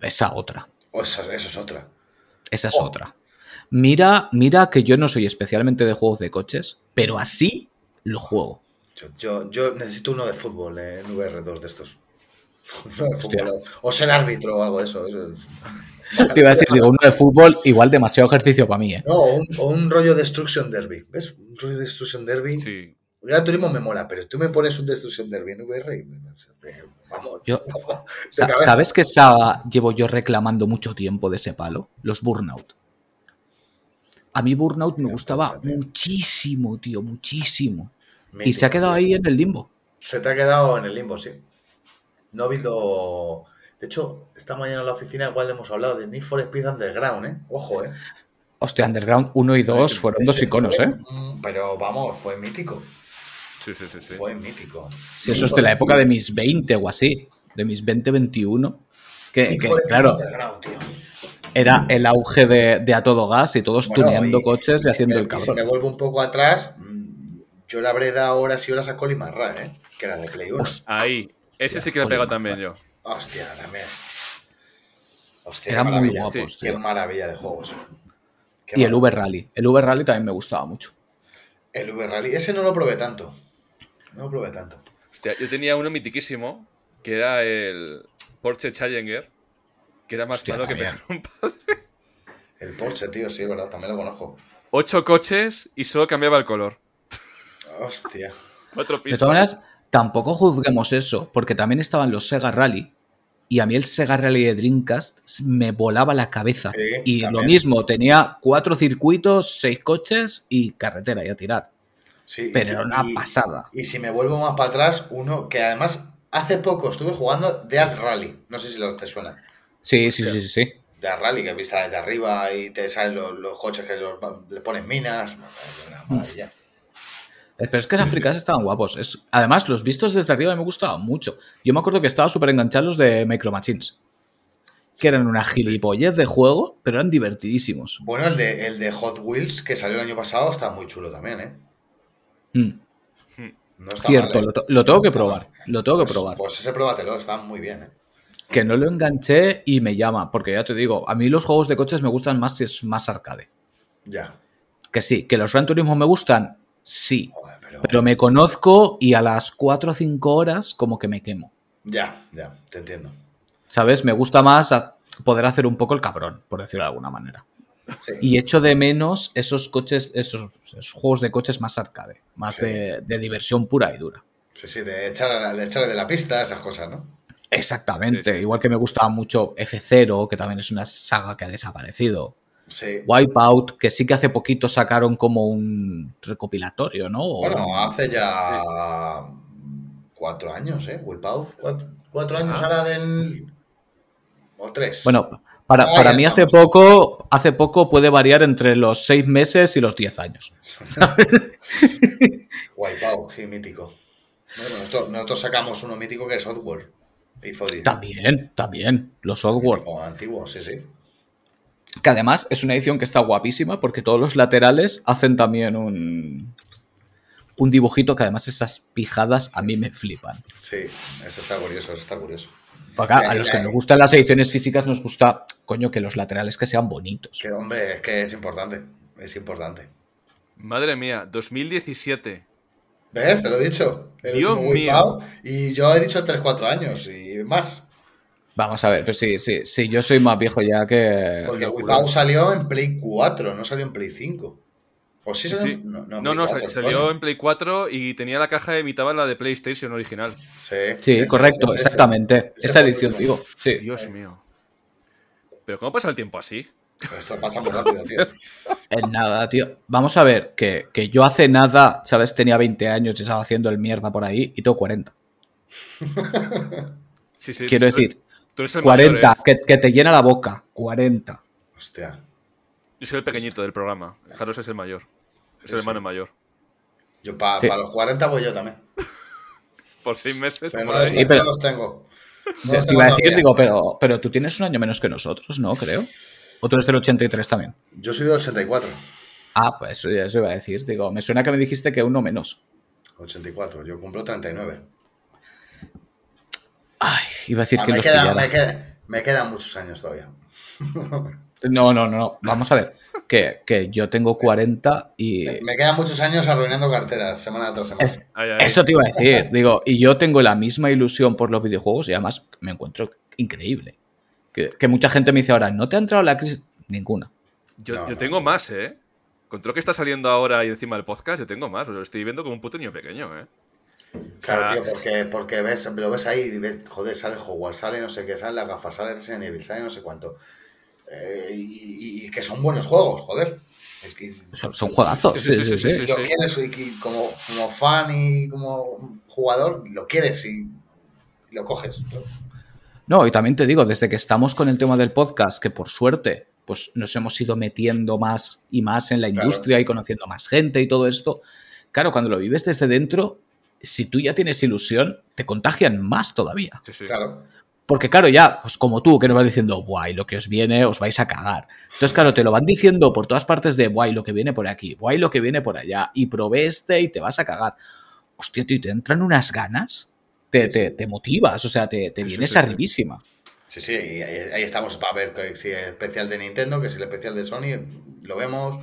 Esa otra. O esa- eso es otra. Esa es Oh. otra. Mira, mira que yo no soy especialmente de juegos de coches, pero así lo juego. Yo, yo, yo necesito uno de fútbol eh, en VR2 de estos. Uno de fútbol, o, o ser árbitro o algo de eso. eso es- Te iba a decir, digo, uno de fútbol, igual demasiado ejercicio para mí, ¿eh? No, o un, o un rollo Destruction Derby. ¿Ves? Un rollo Destruction Derby. Sí. Gran Turismo me mola, pero tú me pones un Destruction Derby en VR y vamos. Yo-. ¿Sabes qué saga llevo yo reclamando mucho tiempo de ese palo? Los Burnout. A mí Burnout me gustaba muchísimo, tío, muchísimo. Y se ha quedado ahí en el limbo. Se te ha quedado en el limbo, sí. No ha habido. De hecho, esta mañana en la oficina igual hemos hablado de Need for Speed Underground, ¿eh? Ojo, ¿eh? Hostia, Underground 1 y 2 fueron dos iconos, fue- ¿eh? Mm, Pero vamos, fue mítico. Sí, sí, sí, sí. Fue mítico. Si eso es de la época de mis 20 o así, de mis 20, 21. Que, claro, Underground, tío. era el auge de, de a todo gas y todos Bueno, tuneando y- coches y y haciendo el y Si cabrón. me vuelvo un poco atrás, mm, yo le habré dado horas y horas a Colin McRae, ¿eh? Que era de Play 1. Hostia, Ahí. Ese sí que le he pegado también yo. Hostia, también. Hostia, Eran qué muy maravilla. guapos, Qué tío. maravilla de juegos. Qué Y el maravilla. Uber Rally. El Uber Rally también me gustaba mucho. El Uber Rally. Ese no lo probé tanto. No lo probé tanto. Hostia, yo tenía uno mitiquísimo, que era el Porsche Challenger, que era más Hostia, malo que pegar un padre. El Porsche, tío, sí, es verdad, también lo conozco. Ocho coches y solo cambiaba el color. Hostia. Cuatro De pistas. todas maneras, tampoco juzguemos eso, porque también estaban los Sega Rally. Y a mí el Sega Rally de Dreamcast me volaba la cabeza. Sí, y lo mismo, tenía cuatro circuitos, seis coches y carretera y a tirar. Sí, Pero era una y- pasada. Y si me vuelvo más para atrás, uno que además hace poco estuve jugando Death Rally. No sé si lo te suena. Sí, sí, sí, sí, sí. Death Rally, que vista desde arriba y te salen los, los coches que los- le ponen minas. Una maravilla. Eh, Pero es que las fricas estaban guapos. Es, además, los vistos desde arriba me gustaban mucho. Yo me acuerdo que estaba súper enganchado los de Micro Machines. Que eran una gilipollez de juego, pero eran divertidísimos. Bueno, el de, el de Hot Wheels que salió el año pasado está muy chulo también, ¿eh? Mm, No está Cierto, mal, ¿eh? lo, tengo que No probar. mal. Lo tengo que Pues- probar. Pues ese pruébatelo, está muy bien, ¿eh? Que no lo enganché y me llama. Porque ya te digo, a mí los juegos de coches me gustan más si es más arcade. Ya. Que sí, que los Gran Turismo me gustan, sí. Pero... Pero me conozco y a las 4 o 5 horas como que me quemo. Ya, ya, te entiendo. ¿Sabes? Me gusta más poder hacer un poco el cabrón, por decirlo de alguna manera. Sí. Y echo de menos esos coches, esos, esos juegos de coches más arcade, más Sí. de, de diversión pura y dura. Sí, sí, de echar, de echarle de la pista, esas cosas, ¿no? Exactamente. Sí. Igual que me gustaba mucho F0, que también es una saga que ha desaparecido. Sí. Wipeout, que sí que hace poquito sacaron como un recopilatorio, ¿no? Bueno, hace ya cuatro años, ¿eh? Wipeout. Cuatro, cuatro años Ah. ahora del... O tres. Bueno, para, Ah, para mí hace poco, hace poco puede variar entre los seis meses y los 10 años. Wipeout, sí, mítico. Bueno, nosotros, nosotros sacamos uno mítico que es Fodis. También, también, los software. Mítico antiguo, sí, sí. Que además es una edición que está guapísima porque todos los laterales hacen también un, un dibujito que además esas pijadas a mí me flipan. Sí, eso está curioso, eso está curioso. Porque a- los que nos gustan las ediciones físicas nos gusta, coño, que los laterales que sean bonitos. Que hombre, es que es importante. Es importante. Madre mía, 2017. ¿Ves? Te lo he dicho. El Dios mío. Y yo he dicho 3-4 años y más. Vamos a ver, pero sí, sí, sí, yo soy más viejo ya que... Porque el locura. Wipeout salió en Play 4, no salió en Play 5. ¿O sí Sí, salió? sí. No, No, Play no, 4, salió en Play 4 y tenía la caja que imitaba la de PlayStation original. Sí, Sí, ese, correcto, ese, exactamente. Ese Esa edición, digo. Sí. Dios mío. ¿Pero cómo pasa el tiempo así? Esto pasa muy rápido, tío. En nada, tío. Vamos a ver, que, que yo hace nada, ¿sabes? Tenía 20 años y estaba haciendo el mierda por ahí y tengo 40. Sí, sí. Quiero decir, tú eres el mayor, 40, ¿eh? que, que te llena la boca. 40. Hostia. Yo soy el pequeñito del programa. Jaros es el mayor. Es Sí, el hermano sí. mayor. Yo para Sí. los 40 voy yo también. Por seis meses. Pero. Sí, pero- los tengo. No Te, iba a decir, digo, pero, pero tú tienes un año menos que nosotros, ¿no? Creo. ¿O tú eres del 83 también? Yo soy de 84. Ah, pues eso, eso iba a decir. Digo, me suena que me dijiste que uno menos. 84. Yo cumplo 39. Ay, iba a decir Ah, que me, los quedan, pillara. me, quedan, me quedan muchos años todavía. No, no, no, no. Vamos a ver. Que, que yo tengo 40 y. Me quedan muchos años arruinando carteras semana tras semana. Es-. Eso te iba a decir. Digo, y yo tengo la misma ilusión por los videojuegos y además me encuentro increíble. Que, que mucha gente me dice ahora, ¿no te ha entrado la crisis? Ninguna. Yo, No, yo no. tengo más, ¿eh? Con todo lo que está saliendo ahora y encima del podcast, yo tengo más. Lo estoy viendo como un puto niño pequeño, ¿eh? Claro, o sea- tío, porque, porque ves, lo ves ahí y ves, joder, sale Hogwarts, sale no sé qué, sale la gafa, sale Resident Evil, sale no sé cuánto. Eh, y, que son buenos juegos, joder. Es que Son, son juegazos. Sí, sí, sí, sí, sí. lo quieres y como, como fan y como jugador, lo quieres y, y lo coges. ¿no? No, y también te digo, desde que estamos con el tema del podcast, que por suerte, pues nos hemos ido metiendo más y más en la Claro. industria y conociendo más gente y todo esto. Claro, cuando lo vives desde dentro, si tú ya tienes ilusión, te contagian más todavía. Sí, sí. Claro. Porque claro, ya, pues como tú, que nos vas diciendo, guay, lo que os viene, os vais a cagar. Entonces, claro, te lo van diciendo por todas partes de, guay, lo que viene por aquí, guay, lo que viene por allá, y probé este y te vas a cagar. Hostia, tío, y te entran unas ganas, te, Sí, te, sí. te motivas, o sea, te, te vienes sí, sí. arribísima. Sí, sí, y ahí, ahí estamos para ver que si el especial de Nintendo, que si el especial de Sony, lo vemos,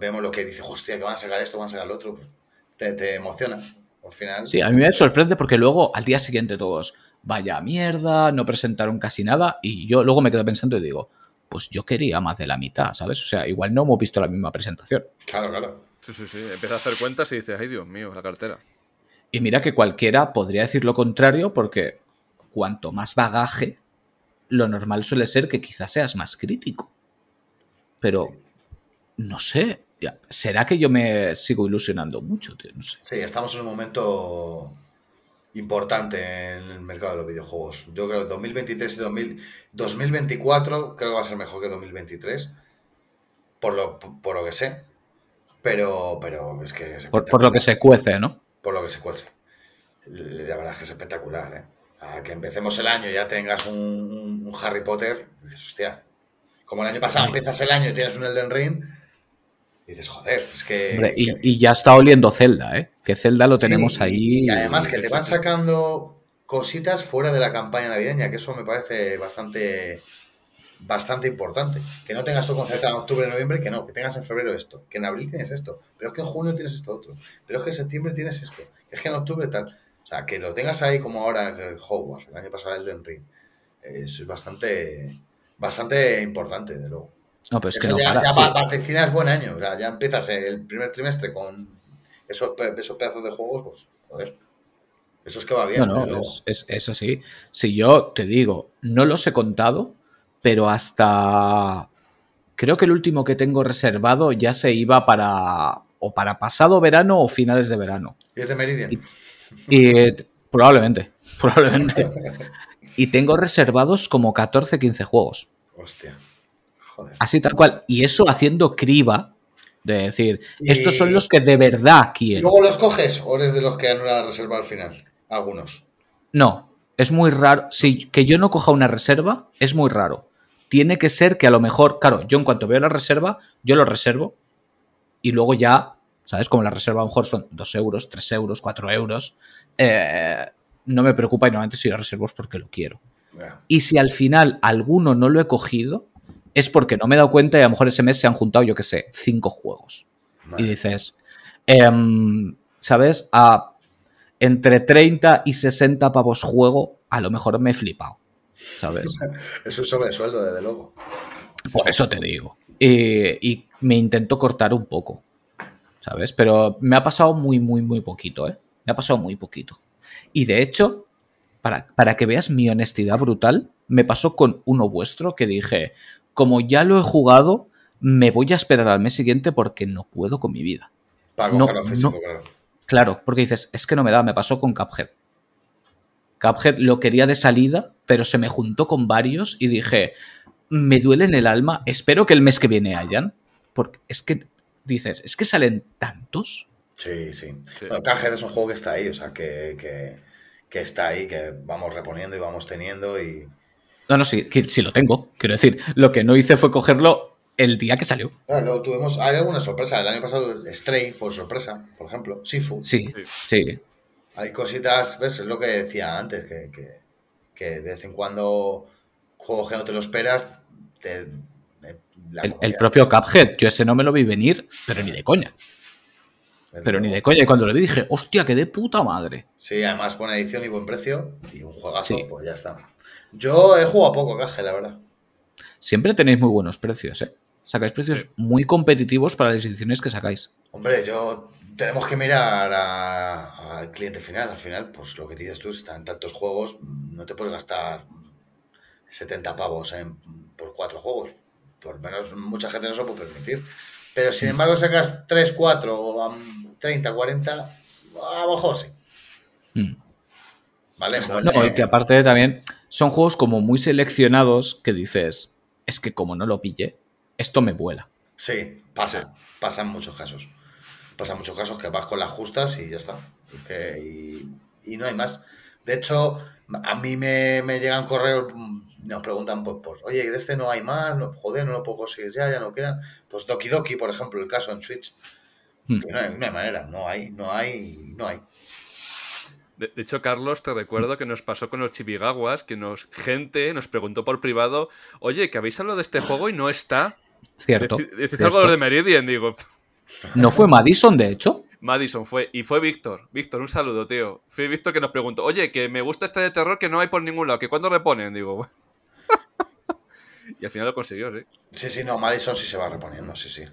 vemos lo que dice, hostia, que van a sacar esto, van a sacar lo otro, pues te, te emociona. Al final. Sí, a mí me sorprende porque luego al día siguiente todos, vaya mierda, no presentaron casi nada, y yo luego me quedo pensando y digo, pues yo quería más de la mitad, ¿sabes? O sea, igual no hemos visto la misma presentación. Claro, claro. Sí, sí, sí. Empieza a hacer cuentas y dices, ay, Dios mío, la cartera. Y mira que cualquiera podría decir lo contrario porque cuanto más bagaje, lo normal suele ser que quizás seas más crítico. Pero, no sé, ya, ¿será que yo me sigo ilusionando mucho, tío? No sé. Sí, estamos en un momento importante en el mercado de los videojuegos. Yo creo que 2023 y 2000 2024 creo que va a ser mejor que 2023, por lo, por lo que sé. Pero, pero es que es Por, por lo que se cuece, ¿no? por lo que se cuece. La verdad es que es espectacular, ¿eh? A que empecemos el año y ya tengas un, un- un Harry Potter, dices, hostia. Como el año pasado empiezas el año y tienes un Elden Ring, dices, joder, es que. Hombre, y, y ya está oliendo Zelda, ¿eh? Que Zelda lo tenemos Sí, ahí. Y además que te van sacando cositas fuera de la campaña navideña, que eso me parece bastante bastante importante. Que no tengas todo concertado en octubre, noviembre, que no, que tengas en febrero esto, que en abril tienes esto, pero es que en junio tienes esto otro, pero es que en septiembre tienes esto, es que en octubre tal. O sea, que lo tengas ahí como ahora el Hogwarts, el año pasado el Elden Ring, es bastante bastante importante, de luego. No, pero es que Eso no ya, para. ya sí. va- vaticinas buen año. O sea, ya empiezas el primer trimestre con esos, esos pedazos de juegos, pues, joder. Eso es que va bien. No, no, es, es- es así. Si yo te digo, no los he contado, pero hasta. Creo que el último que tengo reservado ya se iba para. o para pasado verano o finales de verano. Y es de Meridian. Y eh, probablemente, probablemente. Y tengo reservados como 14, 15 juegos. Hostia. Joder. Así tal cual. Y eso haciendo criba de decir, Y- estos son los que de verdad ¿Y quiero. luego los coges o eres de los que anulan la reserva al final? Algunos. No, es muy raro. Si que yo no coja una reserva, es muy raro. Tiene que ser que a lo mejor, claro, yo en cuanto veo la reserva, yo lo reservo y luego ya, ¿sabes? Como la reserva a lo mejor son 2 euros, 3 euros, 4 euros, eh, no me preocupa y normalmente si yo reservo es porque lo quiero. Y si al final alguno no lo he cogido, es porque no me he dado cuenta y a lo mejor ese mes se han juntado, yo qué sé, 5 juegos. Y dices, em, ¿sabes? A entre 30 y 60 pavos juego, a lo mejor me he flipado. ¿Sabes? Es un sobresueldo, desde luego. Por eso te digo. Eh, y me intento cortar un poco. ¿Sabes? Pero me ha pasado muy, muy, muy poquito, ¿eh? Me ha pasado muy poquito. Y de hecho, para, para que veas mi honestidad brutal, me pasó con uno vuestro que dije, como ya lo he jugado, me voy a esperar al mes siguiente porque no puedo con mi vida. Para No, físico, no. claro. Claro, porque dices, es que no me da, me pasó con Cuphead. Cuphead lo quería de salida, pero se me juntó con varios y dije, me duele en el alma. Espero que el mes que viene hayan. Porque es que dices, es que salen tantos. Sí, sí. Sí. Bueno, Cuphead es un juego que está ahí, o sea, que, que, que está ahí, que vamos reponiendo y vamos teniendo y... No, no, sí, sí lo tengo. Quiero decir, lo que no hice fue cogerlo el día que salió. Claro, luego tuvimos, hay alguna sorpresa. El año pasado Stray fue sorpresa, por ejemplo. Sifu. Sí, Sí. sí. Hay cositas, ¿ves? Es lo que decía antes, que, que, que de vez en cuando juegos que no te lo esperas, te... te- la El, propio Cuphead, yo ese no me lo vi venir, pero ni de coña. Pero ni de coña. Y cuando lo vi dije, hostia, que de puta madre. Sí, además buena edición y buen precio y un juegazo, Sí. pues ya está. Yo he jugado poco, Caje, la verdad. Siempre tenéis muy buenos precios, ¿eh? Sacáis precios muy competitivos para las ediciones que sacáis. Hombre, yo tenemos que mirar al cliente final. Al final, pues lo que dices tú, si están tantos juegos, no te puedes gastar 70 pavos en- por cuatro juegos. Por menos mucha gente no se lo puede permitir. Pero sin embargo, sacas 3, 4 o um, 30, 40, a lo mejor sí. Mm. ¿Vale? No, Pues, No, eh, que aparte también son juegos como muy seleccionados que dices, es que como no lo pille, esto me vuela. Sí, pasa. Pasa en muchos casos. Pasa en muchos casos que vas con las justas y ya está. Es que- y, y no hay más. De hecho, a mí me, me llegan correos, mm, nos preguntan, pues, pues, oye, de este no hay más, no, joder, no lo puedo conseguir ya, ya no quedan. Pues Doki Doki, por ejemplo, el caso en Switch. Hmm. Que no, hay, no hay manera, no hay, no hay, no hay. De, de hecho, Carlos, te recuerdo que nos pasó con los Chibigawas, que nos gente nos preguntó por privado, oye, que habéis hablado de este juego y no está. Cierto. Cierto. algo de Meridian, digo. ¿No fue Madison, de hecho? Madison fue, y fue Víctor. Víctor, un saludo, tío. Fue Víctor que nos preguntó, oye, que me gusta este de terror que no hay por ningún lado, que cuándo reponen, digo. y al final lo consiguió, sí. Sí, sí, no, Madison sí se va reponiendo, sí, sí.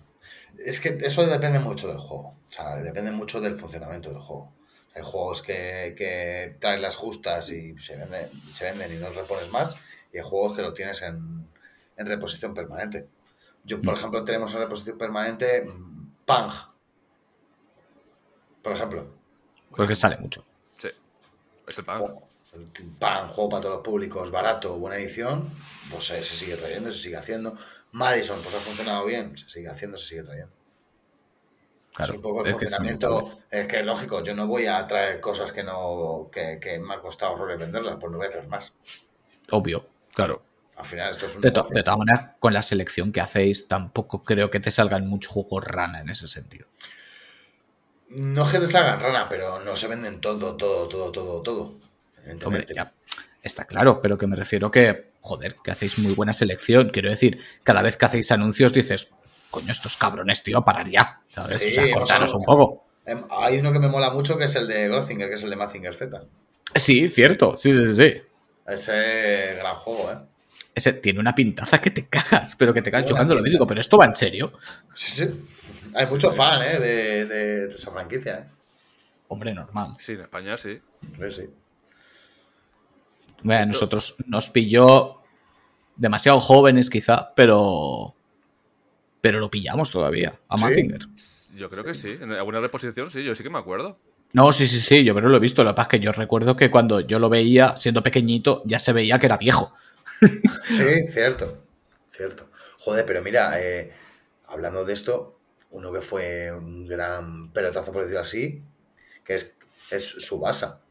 Es que eso depende mucho del juego. O sea, depende mucho del funcionamiento del juego. Hay juegos que, que traen las justas y se venden, se venden y no repones más. Y hay juegos que lo tienes en, en reposición permanente. Yo, por Mm. ejemplo, tenemos en reposición permanente mm, Pang. Por ejemplo. Porque sale mucho. Sí. Es el pan. Juego, el Pang, juego para todos los públicos, barato, buena edición, pues se sigue trayendo, se sigue haciendo. Madison, pues ha funcionado bien, se sigue haciendo, se sigue trayendo. Claro. es un poco el es que es funcionamiento. inevitable. Es que lógico, yo no voy a traer cosas que no que, que me ha costado horrores venderlas, pues no voy a traer más. Obvio, claro. Al final esto es un De, to- de todas maneras, con la selección que hacéis, tampoco creo que te salgan muchos juegos rana en ese sentido. No es que te salgan rana, pero no se venden todo, todo, todo, todo, todo. Hombre, ya, está claro, pero que me refiero que, joder, que hacéis muy buena selección. Quiero decir, cada vez que hacéis anuncios dices, coño, estos cabrones, tío, parar ya. ¿Sabes? Sí, o sea, cortaros un poco. Em, Hay uno que me mola mucho que es el de Grothinger, que es el de Mazinger Z. Sí, cierto, sí, sí, sí. Ese gran juego, ¿eh? Ese tiene una pintaza que te cagas, pero que te cagas chocando lo digo, pero esto va en serio. Sí, sí. Hay mucho fan, ¿eh? De, de- de esa franquicia, ¿eh? Hombre, normal. Sí, en España sí. Sí, sí. Bueno, a nosotros nos pilló demasiado jóvenes quizá, pero pero lo pillamos todavía a ¿Sí? Mazinger. Yo creo que sí. En alguna reposición sí, yo sí que me acuerdo. No, sí, sí, sí, yo pero lo he visto. Lo que pasa es que yo recuerdo que cuando yo lo veía, siendo pequeñito, ya se veía que era viejo. Sí, cierto. Cierto. Joder, pero mira, eh, hablando de esto, uno que fue un gran pelotazo, por decirlo así, que es, es Subasa.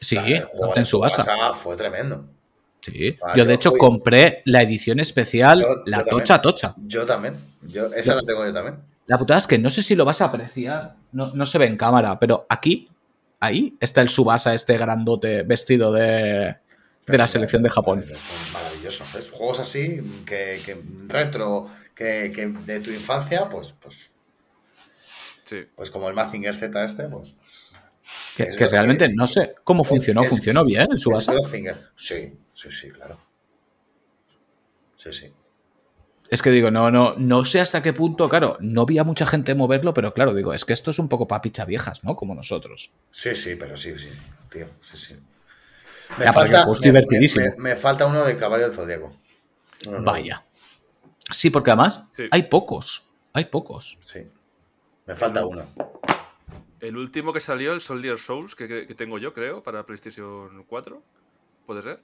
Sí, O sea, Captain de Subasa. fue tremendo. Sí. Ah, Yo yo de hecho fui- compré la edición especial, Yo- la yo también. tocha tocha. Yo también. Yo, esa la tengo yo también. La putada es que no sé si lo vas a apreciar, no, no se ve en cámara, pero aquí, ahí está el Subasa, este grandote vestido de, de la selección de Japón. es Maravilloso. ¿ves? Juegos así, que, que retro, que, que de tu infancia, pues, pues, Sí. pues como el Mazinger Z este, pues. Que, realmente no sé cómo funcionó. es- ¿Funcionó bien ¿Es Subasa? Grothinger? Sí, sí, sí, claro. Sí, sí. Es que digo, no, no, no sé hasta qué punto, claro, no vi a mucha gente moverlo, pero claro, digo, es que esto es un poco papicha viejas, ¿no? Como nosotros. Sí, sí, pero sí, sí, tío, sí, sí. El juego es divertidísimo. me- me falta uno de Caballo del Zodíaco. Vaya. Sí, porque además Sí. hay pocos. Hay pocos. Sí. Me falta uno. El último que salió, el Soldier Souls, que, que- que tengo yo, creo, para PlayStation 4. ¿Puede ser?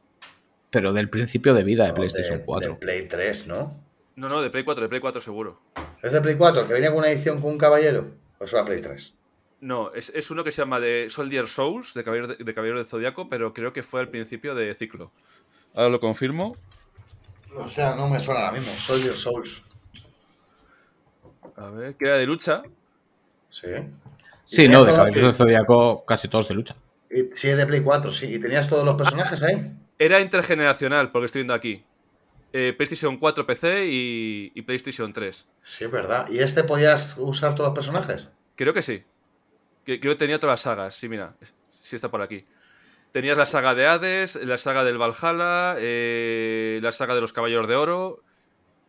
pero del principio de vida de No, PlayStation de- 4. de Play 3, ¿no? No, no, de Play 4, de Play 4 seguro. ¿Es de Play 4? ¿Que venía con una edición con un caballero? ¿O es la Play 3? No, es, es uno que se llama de Soldier Souls, de Caballero de, de Caballero del Zodiaco, pero creo que fue al principio de ciclo. Ahora lo confirmo. O sea, no me suena ahora mismo. Soldier Souls. A ver, que era de lucha. Sí. Sí, ¿Y no, de Caballeros del Zodíaco casi todos de lucha. y- Sí, es de Play 4, sí. ¿Y tenías todos los personajes ahí? Era intergeneracional, porque estoy viendo aquí. Eh, PlayStation 4 PC y, y PlayStation 3. Sí, es verdad. ¿Y este podías usar todos los personajes? Creo que sí. Que, creo que tenía todas las sagas. Sí, mira. Sí está por aquí. Tenías la saga de Hades, la saga del Valhalla, eh, la saga de los Caballeros de Oro.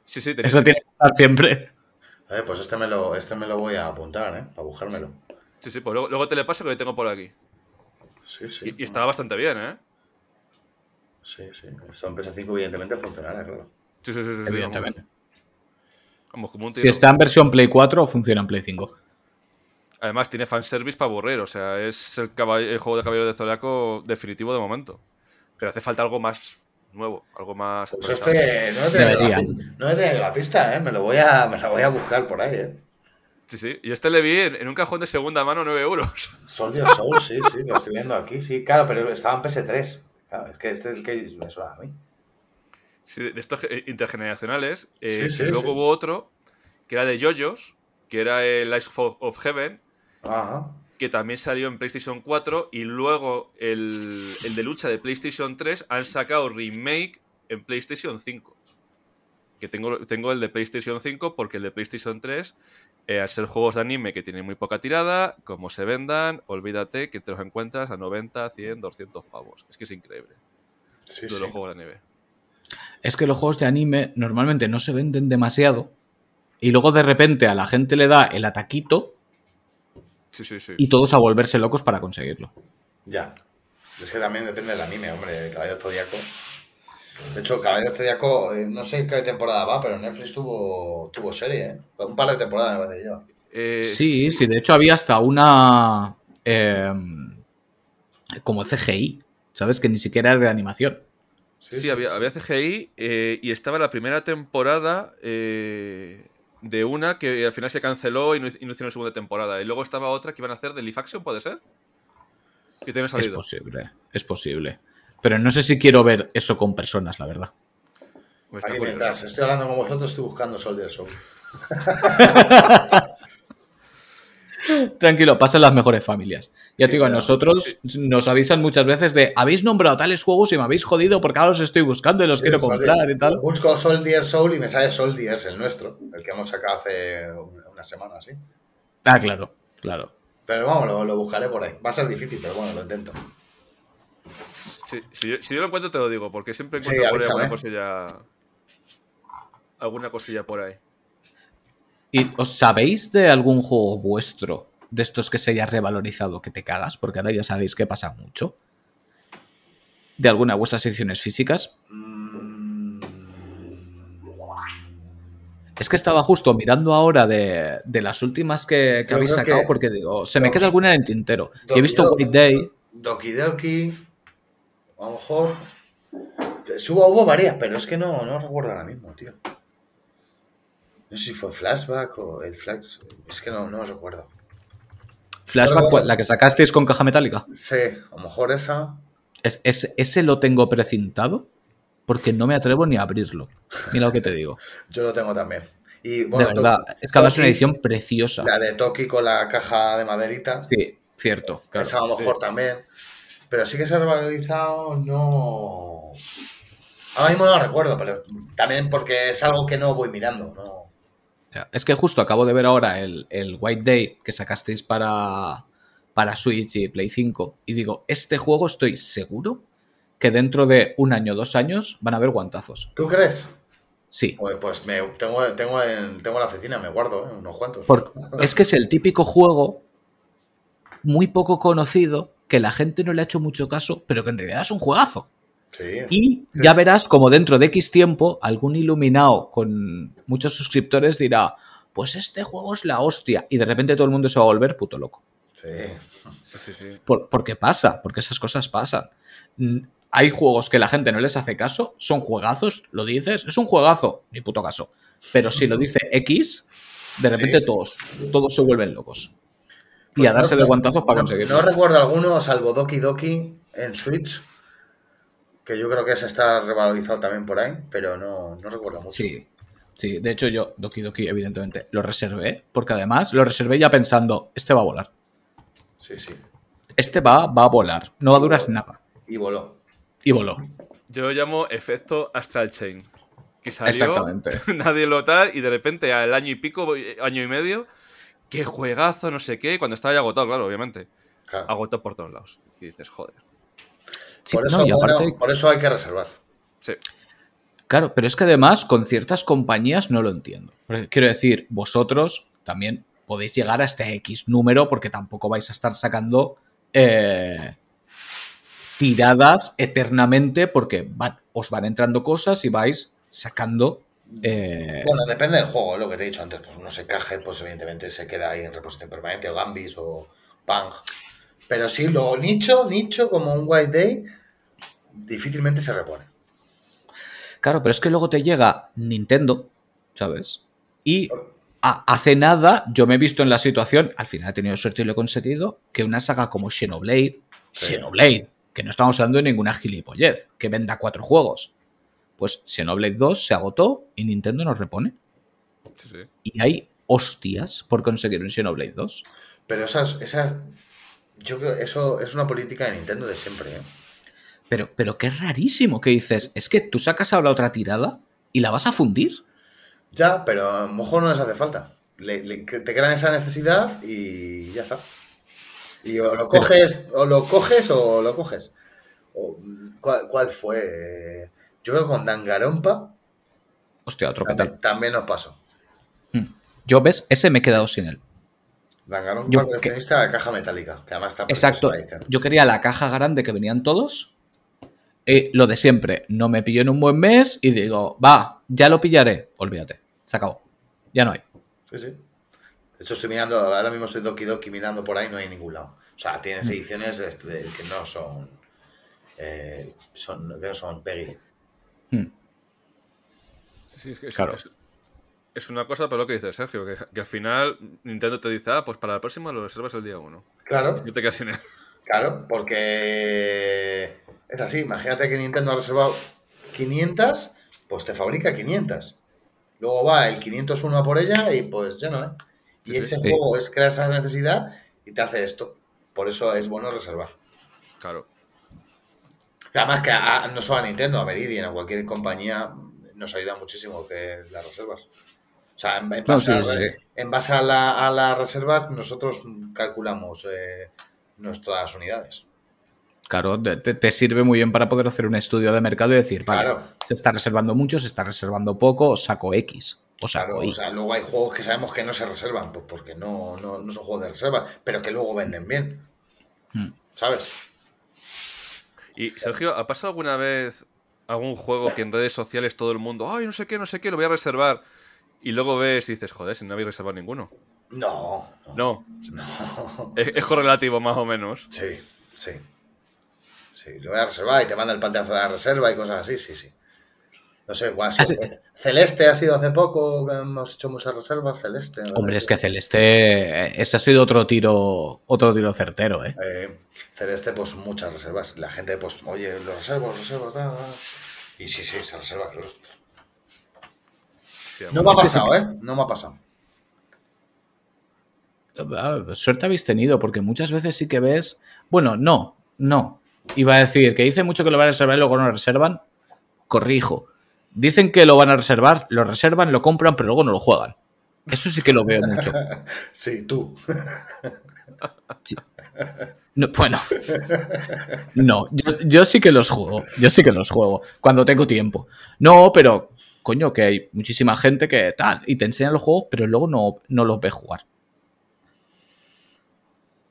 Sí, sí, tenía. Eso tiene que estar siempre. Eh, pues este me, lo, este me lo voy a apuntar, ¿eh? Para buscármelo. Sí, sí, pues luego, luego te le paso que lo tengo por aquí. Sí, sí. Y, y estaba bastante bien, ¿eh? Sí, sí. Esto en PS5 evidentemente funcionará, claro. Sí, sí, sí. sí, Evidentemente. Vamos, como un Si está en versión Play 4, funciona en Play 5. Además, tiene fanservice para aburrir. O sea, es el, juego de Caballero de Zodiaco definitivo de momento. Pero hace falta algo más nuevo, algo más. Pues este no he tenido la, no he tenido la pista, ¿eh? Me lo voy a, me la voy a buscar por ahí, ¿eh? Sí, sí. Y este le vi en, en un cajón de segunda mano 9 euros. Soldier Soul, sí, sí, lo estoy viendo aquí, sí. Claro, pero estaba en PS3. Claro, es que este es el que me suena a mí. Sí, de estos eh, intergeneracionales. eh, Sí, sí, y luego hubo otro que era de JoJo's, que era el Ice of, of Heaven, Ajá. que también salió en PlayStation 4. Y luego el, el de lucha de PlayStation 3 han sacado remake en PlayStation 5. Que tengo, tengo el de PlayStation 5 porque el de PlayStation 3, eh, al ser juegos de anime que tienen muy poca tirada, como se vendan, olvídate que te los encuentras a 90, 100, 200 pavos. Es que es increíble. Sí, los juegos de anime. Es que los juegos de anime normalmente no se venden demasiado. Y luego de repente a la gente le da el ataquito Sí, sí, sí. y todos a volverse locos para conseguirlo. Ya. Es que también depende del anime, hombre, el Caballero Zodíaco. De hecho, Caballero Zodíaco, eh, no sé en qué temporada va, pero Netflix tuvo, tuvo serie, ¿eh? Un par de temporadas me parece yo. Eh, Sí, sí, de hecho había hasta una... eh, como CGI, ¿sabes? Que ni siquiera era de animación. Sí, había, había CGI eh, y estaba la primera temporada eh, de una que al final se canceló y no, y no hicieron segunda temporada. Y luego estaba otra que iban a hacer de live action, ¿puede ser? Que tiene Es posible, es posible. Pero no sé si quiero ver eso con personas, la verdad. Pues Aquí mientras estoy hablando con vosotros, estoy buscando Soldier Soul. Tranquilo, pasan las mejores familias. Ya Sí, te digo, a claro. nosotros nos avisan muchas veces de habéis nombrado tales juegos y me habéis jodido porque ahora los estoy buscando y los quiero comprar y tal. Busco Soldier Soul y me sale Soldiers, el nuestro, el que hemos sacado hace un- una semana, ¿sí? Ah, claro, claro. Pero vamos, lo, lo buscaré por ahí. Va a ser difícil, pero bueno, lo intento. Si, yo, si yo lo encuentro, te lo digo, porque siempre Sí, encuentro por alguna cosilla. Alguna cosilla por ahí. ¿Y os sabéis de algún juego vuestro de estos que se haya revalorizado que te cagas? Porque ahora ya sabéis que pasa mucho. ¿De alguna de vuestras ediciones físicas? Mm, Es que estaba justo mirando ahora de, de las últimas que, habéis sacado que- porque digo, se me queda alguna en el tintero. Y he visto Doki. White Day. Doki Doki. A lo mejor. Subo, hubo varias, pero es que no, no recuerdo ahora mismo, tío. No sé si fue Flashback o el Flash. Es que no, no recuerdo. Flashback, la que sacasteis con caja metálica. Sí, a lo mejor esa. Es, es- ese lo tengo precintado porque no me atrevo ni a abrirlo. Mira lo que te digo. Yo lo tengo también. Y, bueno, de verdad, Toki- es que además es una edición preciosa. La de Toki con la caja de maderita. Sí, cierto. claro. esa a lo mejor también. Pero sí que se ha revalorizado, no. Ahora mismo no lo recuerdo, pero también porque es algo que no voy mirando, ¿no? Es que justo acabo de ver ahora el, el White Day que sacasteis para, para Switch y Play 5 y digo, este juego estoy seguro que dentro de un año o dos años van a haber guantazos. ¿Tú crees? Sí. Pues, pues me, tengo, tengo, en, tengo en la oficina, me guardo ¿eh? unos cuantos. Es que es el típico juego muy poco conocido que la gente no le ha hecho mucho caso, pero que en realidad es un juegazo. Sí. Y ya verás como dentro de X tiempo algún iluminado con muchos suscriptores dirá, pues este juego es la hostia. Y de repente todo el mundo se va a volver puto loco. Sí. Sí. Por, porque pasa, porque esas cosas pasan. Hay juegos que la gente no les hace caso, son juegazos, lo dices, es un juegazo, ni puto caso. Pero si lo dice X, de repente Sí. todos, todos se vuelven locos. Y Pues a darse no- de guantazos para conseguirlo. No recuerdo alguno, salvo Doki Doki en Switch, que yo creo que ese está revalorizado también por ahí, pero no, no recuerdo mucho. Sí, sí. De hecho, yo, Doki Doki, evidentemente, lo reservé, porque además lo reservé ya pensando, este va a volar. sí, sí. Este va, va a volar, no va a durar nada. Y voló. Y voló. Yo lo llamo efecto Astral Chain. Que salió, Exactamente. nadie lo tal, y de repente al año y pico, año y medio, qué juegazo, no sé qué, cuando estaba ya agotado, claro, obviamente. Claro. Agotado por todos lados. Y dices, joder. Sí, por, no, eso, y bueno, aparte- por eso hay que reservar. Sí. Claro, pero es que además con ciertas compañías no lo entiendo. Porque, Quiero decir, vosotros también podéis llegar a este X número porque tampoco vais a estar sacando eh, tiradas eternamente porque van, os van entrando cosas y vais sacando... eh, Bueno, depende del juego, lo que te he dicho antes. Pues no sé, Cuphead, pues evidentemente se queda ahí en reposición permanente, o Gambis, o Pang. Pero sí, luego nicho, nicho, como un White Day, difícilmente se repone. Claro, pero es que luego te llega Nintendo, ¿sabes? Y hace nada yo me he visto en la situación, al final he tenido suerte y lo he conseguido, que una saga como Xenoblade, Sí. Xenoblade, que no estamos hablando de ninguna gilipollez, que venda cuatro juegos. Pues Xenoblade 2 se agotó y Nintendo nos repone. Sí, sí. Y hay hostias por conseguir un Xenoblade 2. Pero esas, esas, yo creo que eso es una política de Nintendo de siempre. ¿eh? Pero, pero qué rarísimo que dices, es que tú sacas ahora otra tirada y la vas a fundir. Ya, pero a lo mejor no les hace falta. Le- le- que te crean esa necesidad y ya está. Y o lo coges, o lo coges o lo coges. O, ¿cuál, cuál fue? Yo creo que con Dangarompa Hostia, otro que también, también nos pasó. Hmm. Yo, ¿ves? Ese me he quedado sin él. Dangarompa Yo- coleccionista de caja metálica, que además está Exacto. Yo quería la caja grande que venían todos. Eh, lo de siempre, no me pilló en un buen mes y digo, va, ya lo pillaré. Olvídate, se acabó. Ya no hay. Sí, sí. De hecho, estoy mirando, ahora mismo estoy Doki Doki mirando por ahí, no hay ningún lado. O sea, tienes Mm. ediciones este, que no son, eh, son. que no son Peggy. Hmm. Sí, sí, es que Claro. es- es una cosa, pero lo que dice Sergio, que, que al final Nintendo te dice, ah, pues para la próxima lo reservas el día 1. Claro, Y te quedas sin él. claro, porque es así. Imagínate que Nintendo ha reservado 500, pues te fabrica 500. Luego va el 501 a por ella y pues ya no, ¿eh? Y sí. ese Sí. juego es crear esa necesidad y te hace esto. Por eso es bueno reservar. Claro. Además que a- no solo a Nintendo, a Meridian, a cualquier compañía nos ayuda muchísimo que las reservas. O sea, en, en No, base, sí, a, sí, sí. en base a, la- a las reservas nosotros calculamos eh, nuestras unidades. Claro, te, te- te sirve muy bien para poder hacer un estudio de mercado y decir, vale, Claro. se está reservando mucho, se está reservando poco, saco X o saco Claro, Y. o sea, luego hay juegos que sabemos que no se reservan, pues porque no, no, no son juegos de reserva, pero que luego venden bien. Hmm. ¿Sabes? Y Sergio, ¿ha pasado alguna vez algún juego que en redes sociales todo el mundo, ay, no sé qué, no sé qué, lo voy a reservar? Y luego ves y dices, joder, si no habéis reservado ninguno. No, no. No, no. es, es correlativo más o menos. Sí, sí. Sí, lo voy a reservar y te manda el panteazo de la reserva y cosas así, sí, sí. No sé, igual. Ah, sí. Celeste ha sido hace poco, que hemos hecho muchas reservas, Celeste. ¿no? Hombre, es que Celeste, ese ha sido otro tiro, otro tiro certero, ¿eh? Eh, Celeste, pues muchas reservas. La gente, pues, oye, lo reservo, lo reservo, tal, tal. Y sí, sí, se reserva, claro. Hostia, No me ha pasado, ¿eh? No me ha pasado. Ah, Suerte habéis tenido, porque muchas veces sí que ves. Bueno, no, no. Iba a decir que dice mucho que lo van a reservar y luego no lo reservan. Corrijo. Dicen que lo van a reservar, lo reservan, lo compran, pero luego no lo juegan. Eso sí que lo veo mucho. Sí, tú. No, bueno. No, yo, yo sí que los juego. Yo sí que los juego. Cuando tengo tiempo. No, pero. Coño, que hay muchísima gente que tal. Y te enseñan los juegos, pero luego no, no los ves jugar.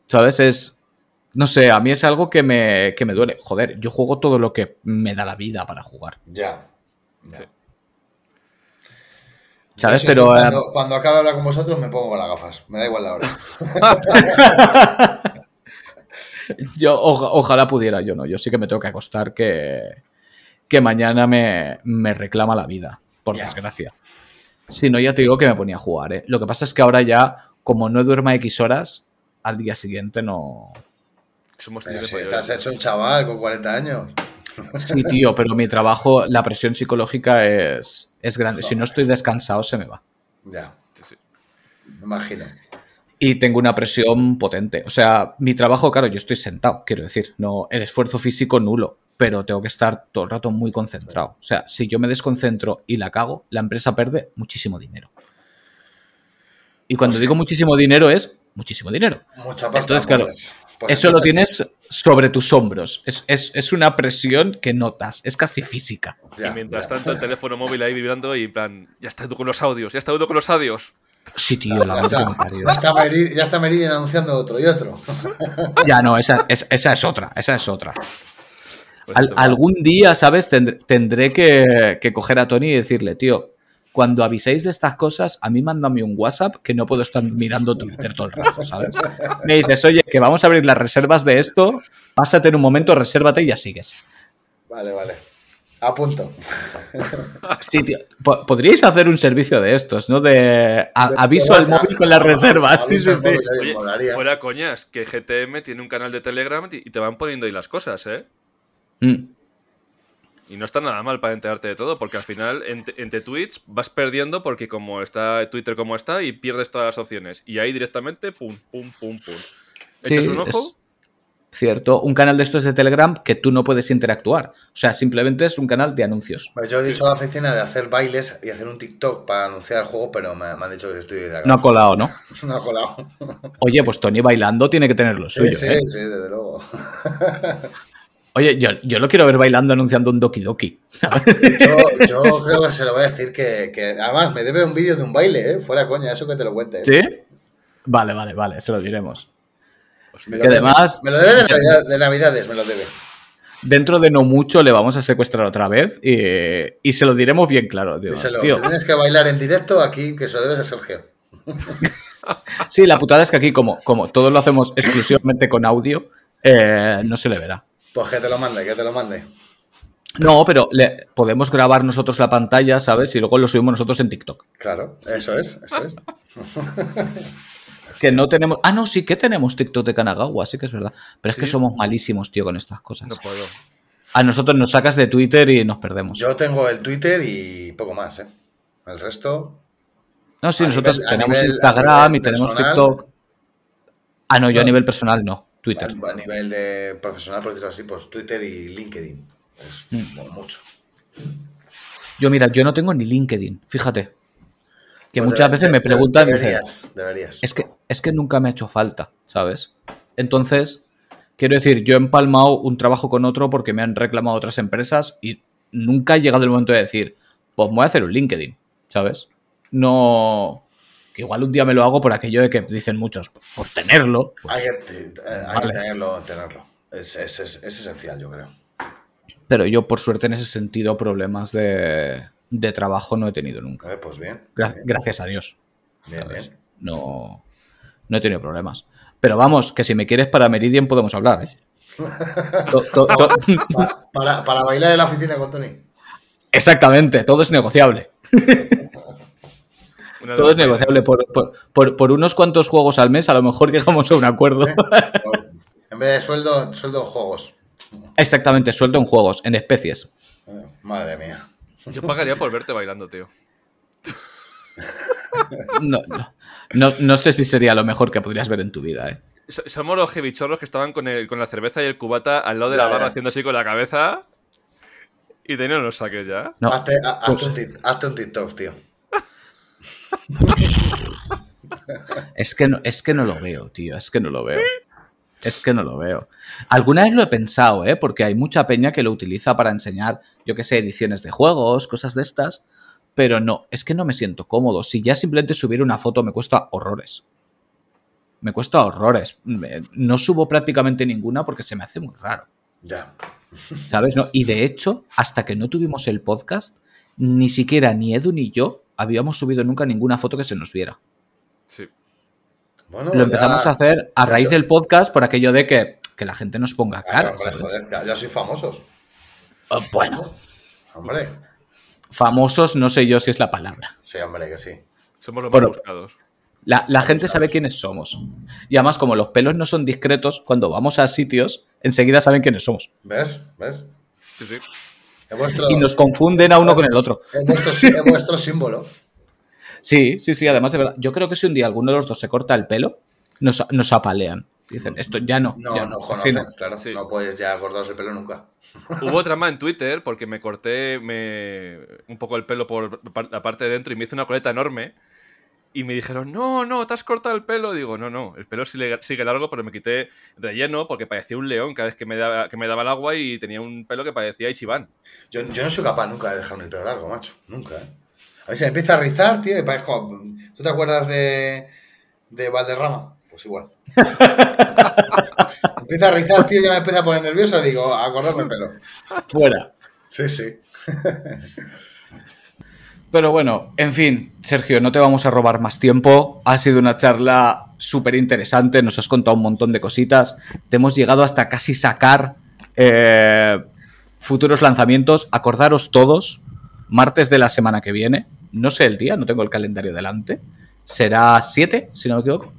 ¿Sabes? Es. No sé, a mí es algo que me, que me duele. Joder, yo juego todo lo que me da la vida para jugar. Ya. ya. Sí. Pero. Cuando, eh, cuando acabe de hablar con vosotros me pongo las gafas. Me da igual la hora. Yo oja- ojalá pudiera, yo no. Yo sí que me tengo que acostar que, que mañana me, me reclama la vida, por desgracia. Si no, ya te digo que me ponía a jugar, ¿eh? Lo que pasa es que ahora ya, como no duerma X horas, al día siguiente no... Somos Pero si estás hecho un chaval con 40 años. Sí, tío, pero mi trabajo, la presión psicológica es, es grande. Si no estoy descansado, se me va. Ya, Sí, sí. me imagino. Y tengo una presión potente. O sea, mi trabajo, claro, yo estoy sentado, quiero decir, no el esfuerzo físico nulo, pero tengo que estar todo el rato muy concentrado. O sea, si yo me desconcentro y la cago, la empresa pierde muchísimo dinero. Y cuando digo muchísimo dinero es muchísimo dinero. Mucha pasta. Entonces, claro, pues- pues Eso lo tienes sobre tus hombros. Es, es- es una presión que notas, es casi física. Ya, y mientras ya. tanto el teléfono móvil ahí vibrando y en plan, ya está tú con los audios, ya está tú con los audios. Sí, tío, la Ya madre que ya está Meri- ya está Meridian anunciando otro y otro. Ya no, esa, es- esa es otra, esa es otra. Pues Al- algún día, ¿sabes? Tendré, tendré que, que coger a Tony y decirle, tío, cuando aviséis de estas cosas, a mí mándame un WhatsApp que no puedo estar mirando Twitter todo el rato, ¿sabes? Me dices, oye, que vamos a abrir las reservas de esto, pásate en un momento, resérvate y ya sigues. Vale, vale. A punto. Sí, tío. Po- Podríais hacer un servicio de estos, ¿no? De a- aviso al móvil con las reservas. Sí, sí, sí. oye, fuera coñas, que GTM tiene un canal de Telegram y y te van poniendo ahí las cosas, ¿eh? Mm. Y no está nada mal para enterarte de todo, porque al final ent- entre tweets vas perdiendo porque como está Twitter como está y pierdes todas las opciones. Y ahí directamente, pum, pum, pum, pum. Sí, Echas un ojo, es cierto. Un canal de estos de Telegram que tú no puedes interactuar. O sea, simplemente es un canal de anuncios. Pues yo he dicho a la oficina de hacer bailes y hacer un TikTok para anunciar el juego, pero me, me han dicho que estoy de la No ha colado, ¿no? No ha colado. Oye, pues Tony bailando tiene que tener lo suyo, sí, ¿eh? sí, desde luego. Oye, yo, yo lo quiero ver bailando anunciando un Doki Doki. Yo, yo creo que se lo voy a decir que, que además me debe un vídeo de un baile, ¿eh? Fuera coña, eso que te lo cuente. ¿eh? ¿Sí? Vale, vale, vale, se lo diremos. Me Que debe. además- Me lo debe de, Navidad- de Navidades, me lo debe. Dentro de no mucho le vamos a secuestrar otra vez y, y se lo diremos bien claro. Díselo, tío, tienes que bailar en directo aquí, que se lo debes a Sergio. sí, la putada es que aquí, como, como todos lo hacemos exclusivamente con audio, eh, no se le verá. Pues que te lo mande, que te lo mande. No, pero le- podemos grabar nosotros la pantalla, ¿sabes? Y luego lo subimos nosotros en TikTok. Claro, eso es, eso es. Que no tenemos. Ah, no, sí que tenemos TikTok de Kanagawa, sí que es verdad. Pero es que somos malísimos, tío, con estas cosas. no puedo. A nosotros nos sacas de Twitter y nos perdemos. Yo tengo el Twitter y poco más, ¿eh? El resto. no, sí, a nosotros nivel- tenemos nivel- Instagram nivel y tenemos personal- TikTok. Ah, no, yo a nivel personal no. Twitter. A nivel de profesional, por decirlo así, pues Twitter y LinkedIn. Es Mm. mucho. Yo, mira, yo no tengo ni LinkedIn, fíjate. Que Pues muchas veces me preguntan. Deberías, deberías. Es que, es que nunca me ha hecho falta, ¿sabes? Entonces, quiero decir, yo he empalmado un trabajo con otro porque me han reclamado otras empresas y nunca ha llegado el momento de decir, pues me voy a hacer un LinkedIn, ¿sabes? No. Que igual un día me lo hago por aquello de que dicen muchos, pues tenerlo. pues, Hay, que, eh, hay Vale. que tenerlo, tenerlo. Es, es- es- es esencial, yo creo. Pero yo, por suerte, en ese sentido, problemas de, de trabajo no he tenido nunca. Eh, pues bien. Gra- bien, gracias a Dios. bien, bien. No, no he tenido problemas. Pero vamos, que si me quieres para Meridian podemos hablar, ¿eh? To- to- to- Pa- para, para bailar en la oficina con Tony. Exactamente, todo es negociable. Todo es negociable. Por, por- por- por unos cuantos juegos al mes, a lo mejor llegamos a un acuerdo. en vez de sueldo, sueldo en juegos. Exactamente, suelto en juegos, en especies. Madre mía. Yo pagaría por verte bailando, tío. No, no, no- no sé si sería lo mejor que podrías ver en tu vida, ¿eh? So- Somos los jebichorros que estaban con, el- con la cerveza y el cubata al lado de Ya, la barra ya. haciendo así con la cabeza. Y tenían los saques ya. No, hazte, ha- hazte pues- un hazte un TikTok, tío. Es que, no, es que no lo veo, tío, es que no lo veo. Es que no lo veo. Alguna vez lo he pensado, ¿eh? Porque hay mucha peña que lo utiliza para enseñar, yo qué sé, ediciones de juegos, cosas de estas. Pero no, es que no me siento cómodo. Si ya simplemente subir una foto me cuesta horrores. Me cuesta horrores. No subo prácticamente ninguna porque se me hace muy raro. Ya. ¿Sabes? No, y de hecho, hasta que no tuvimos el podcast, ni siquiera ni Edu ni yo habíamos subido nunca ninguna foto que se nos viera. Sí. Bueno, Lo empezamos ya- a hacer a raíz del podcast por aquello de que, que la gente nos ponga Claro, cara. ¿sabes? joder, ya, ya soy famosos. Eh, Bueno, Hombre. famosos no sé yo si es la palabra. Sí, hombre, que sí. Somos los Bueno. más buscados. La, la gente sabe quiénes somos. Y además, como los pelos no son discretos, cuando vamos a sitios, enseguida saben quiénes somos. ¿Ves? ¿Ves? Sí, sí. Vuestro, Y nos confunden a uno con el otro. es vuestro, sí- es vuestro símbolo. Sí, sí, sí, además de verdad. Yo creo que si un día alguno de los dos se corta el pelo, nos, nos apalean. Dicen, esto ya no. No, ya no así conocen, no. claro. Sí. No puedes ya acordaros el pelo nunca. Hubo trama en Twitter porque me corté me... un poco el pelo por la parte de dentro y me hice una coleta enorme. Y me dijeron, no, no, te has cortado el pelo. Digo, no, no, el pelo sigue, sigue largo, pero me quité relleno porque parecía un león cada vez que me, daba, que me daba el agua y tenía un pelo que parecía Ichiban. Yo, yo no soy capaz nunca de dejarme el pelo largo, macho. Nunca, ¿eh? A ver, se me empieza a rizar, tío, y parezco... ¿Tú te acuerdas de, de Valderrama? Pues igual. empieza a rizar, tío, ya me empieza a poner nervioso. Digo, a acordarme el pelo. Fuera. Sí, sí. Pero bueno, en fin, Sergio, no te vamos a robar más tiempo. Ha sido una charla súper interesante, nos has contado un montón de cositas. Te hemos llegado hasta casi sacar eh, futuros lanzamientos. Acordaros todos, martes de la semana que viene. No sé el día, no tengo el calendario delante. Será 7, si no me equivoco.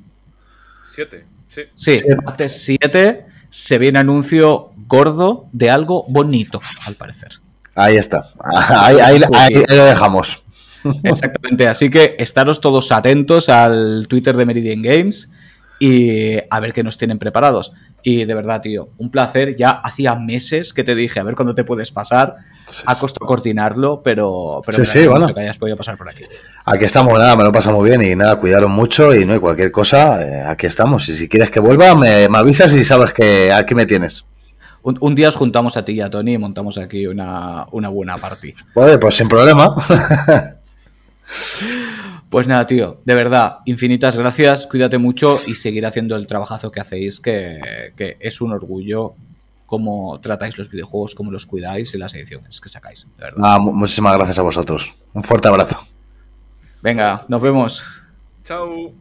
Siete, sí. Sí, Sí. martes 7 se viene anuncio gordo de algo bonito, al parecer. Ahí está. Ahí, ahí- ahí- ahí lo dejamos. Exactamente, así que estaros todos atentos al Twitter de Meridian Games y a ver qué nos tienen preparados. Y de verdad, tío, un placer. Ya hacía meses que te dije a ver cuándo te puedes pasar. Ha costado coordinarlo, pero, pero Sí, sí, bueno. mucho que hayas podido pasar por aquí. Aquí estamos, nada, me lo pasa muy bien y nada, cuidaron mucho y no hay cualquier cosa, eh, aquí estamos. Y si quieres que vuelva, me, me avisas y sabes que aquí me tienes. Un, un día os juntamos a ti y a Tony y montamos aquí una, una buena party. Vale, pues sin problema. Pues nada, tío, de verdad, infinitas gracias, cuídate mucho y seguir haciendo el trabajazo que hacéis, que, que es un orgullo cómo tratáis los videojuegos, cómo los cuidáis y las ediciones que sacáis, de verdad. Mu- muchísimas gracias a vosotros. Un fuerte abrazo. Venga, nos vemos. Chao.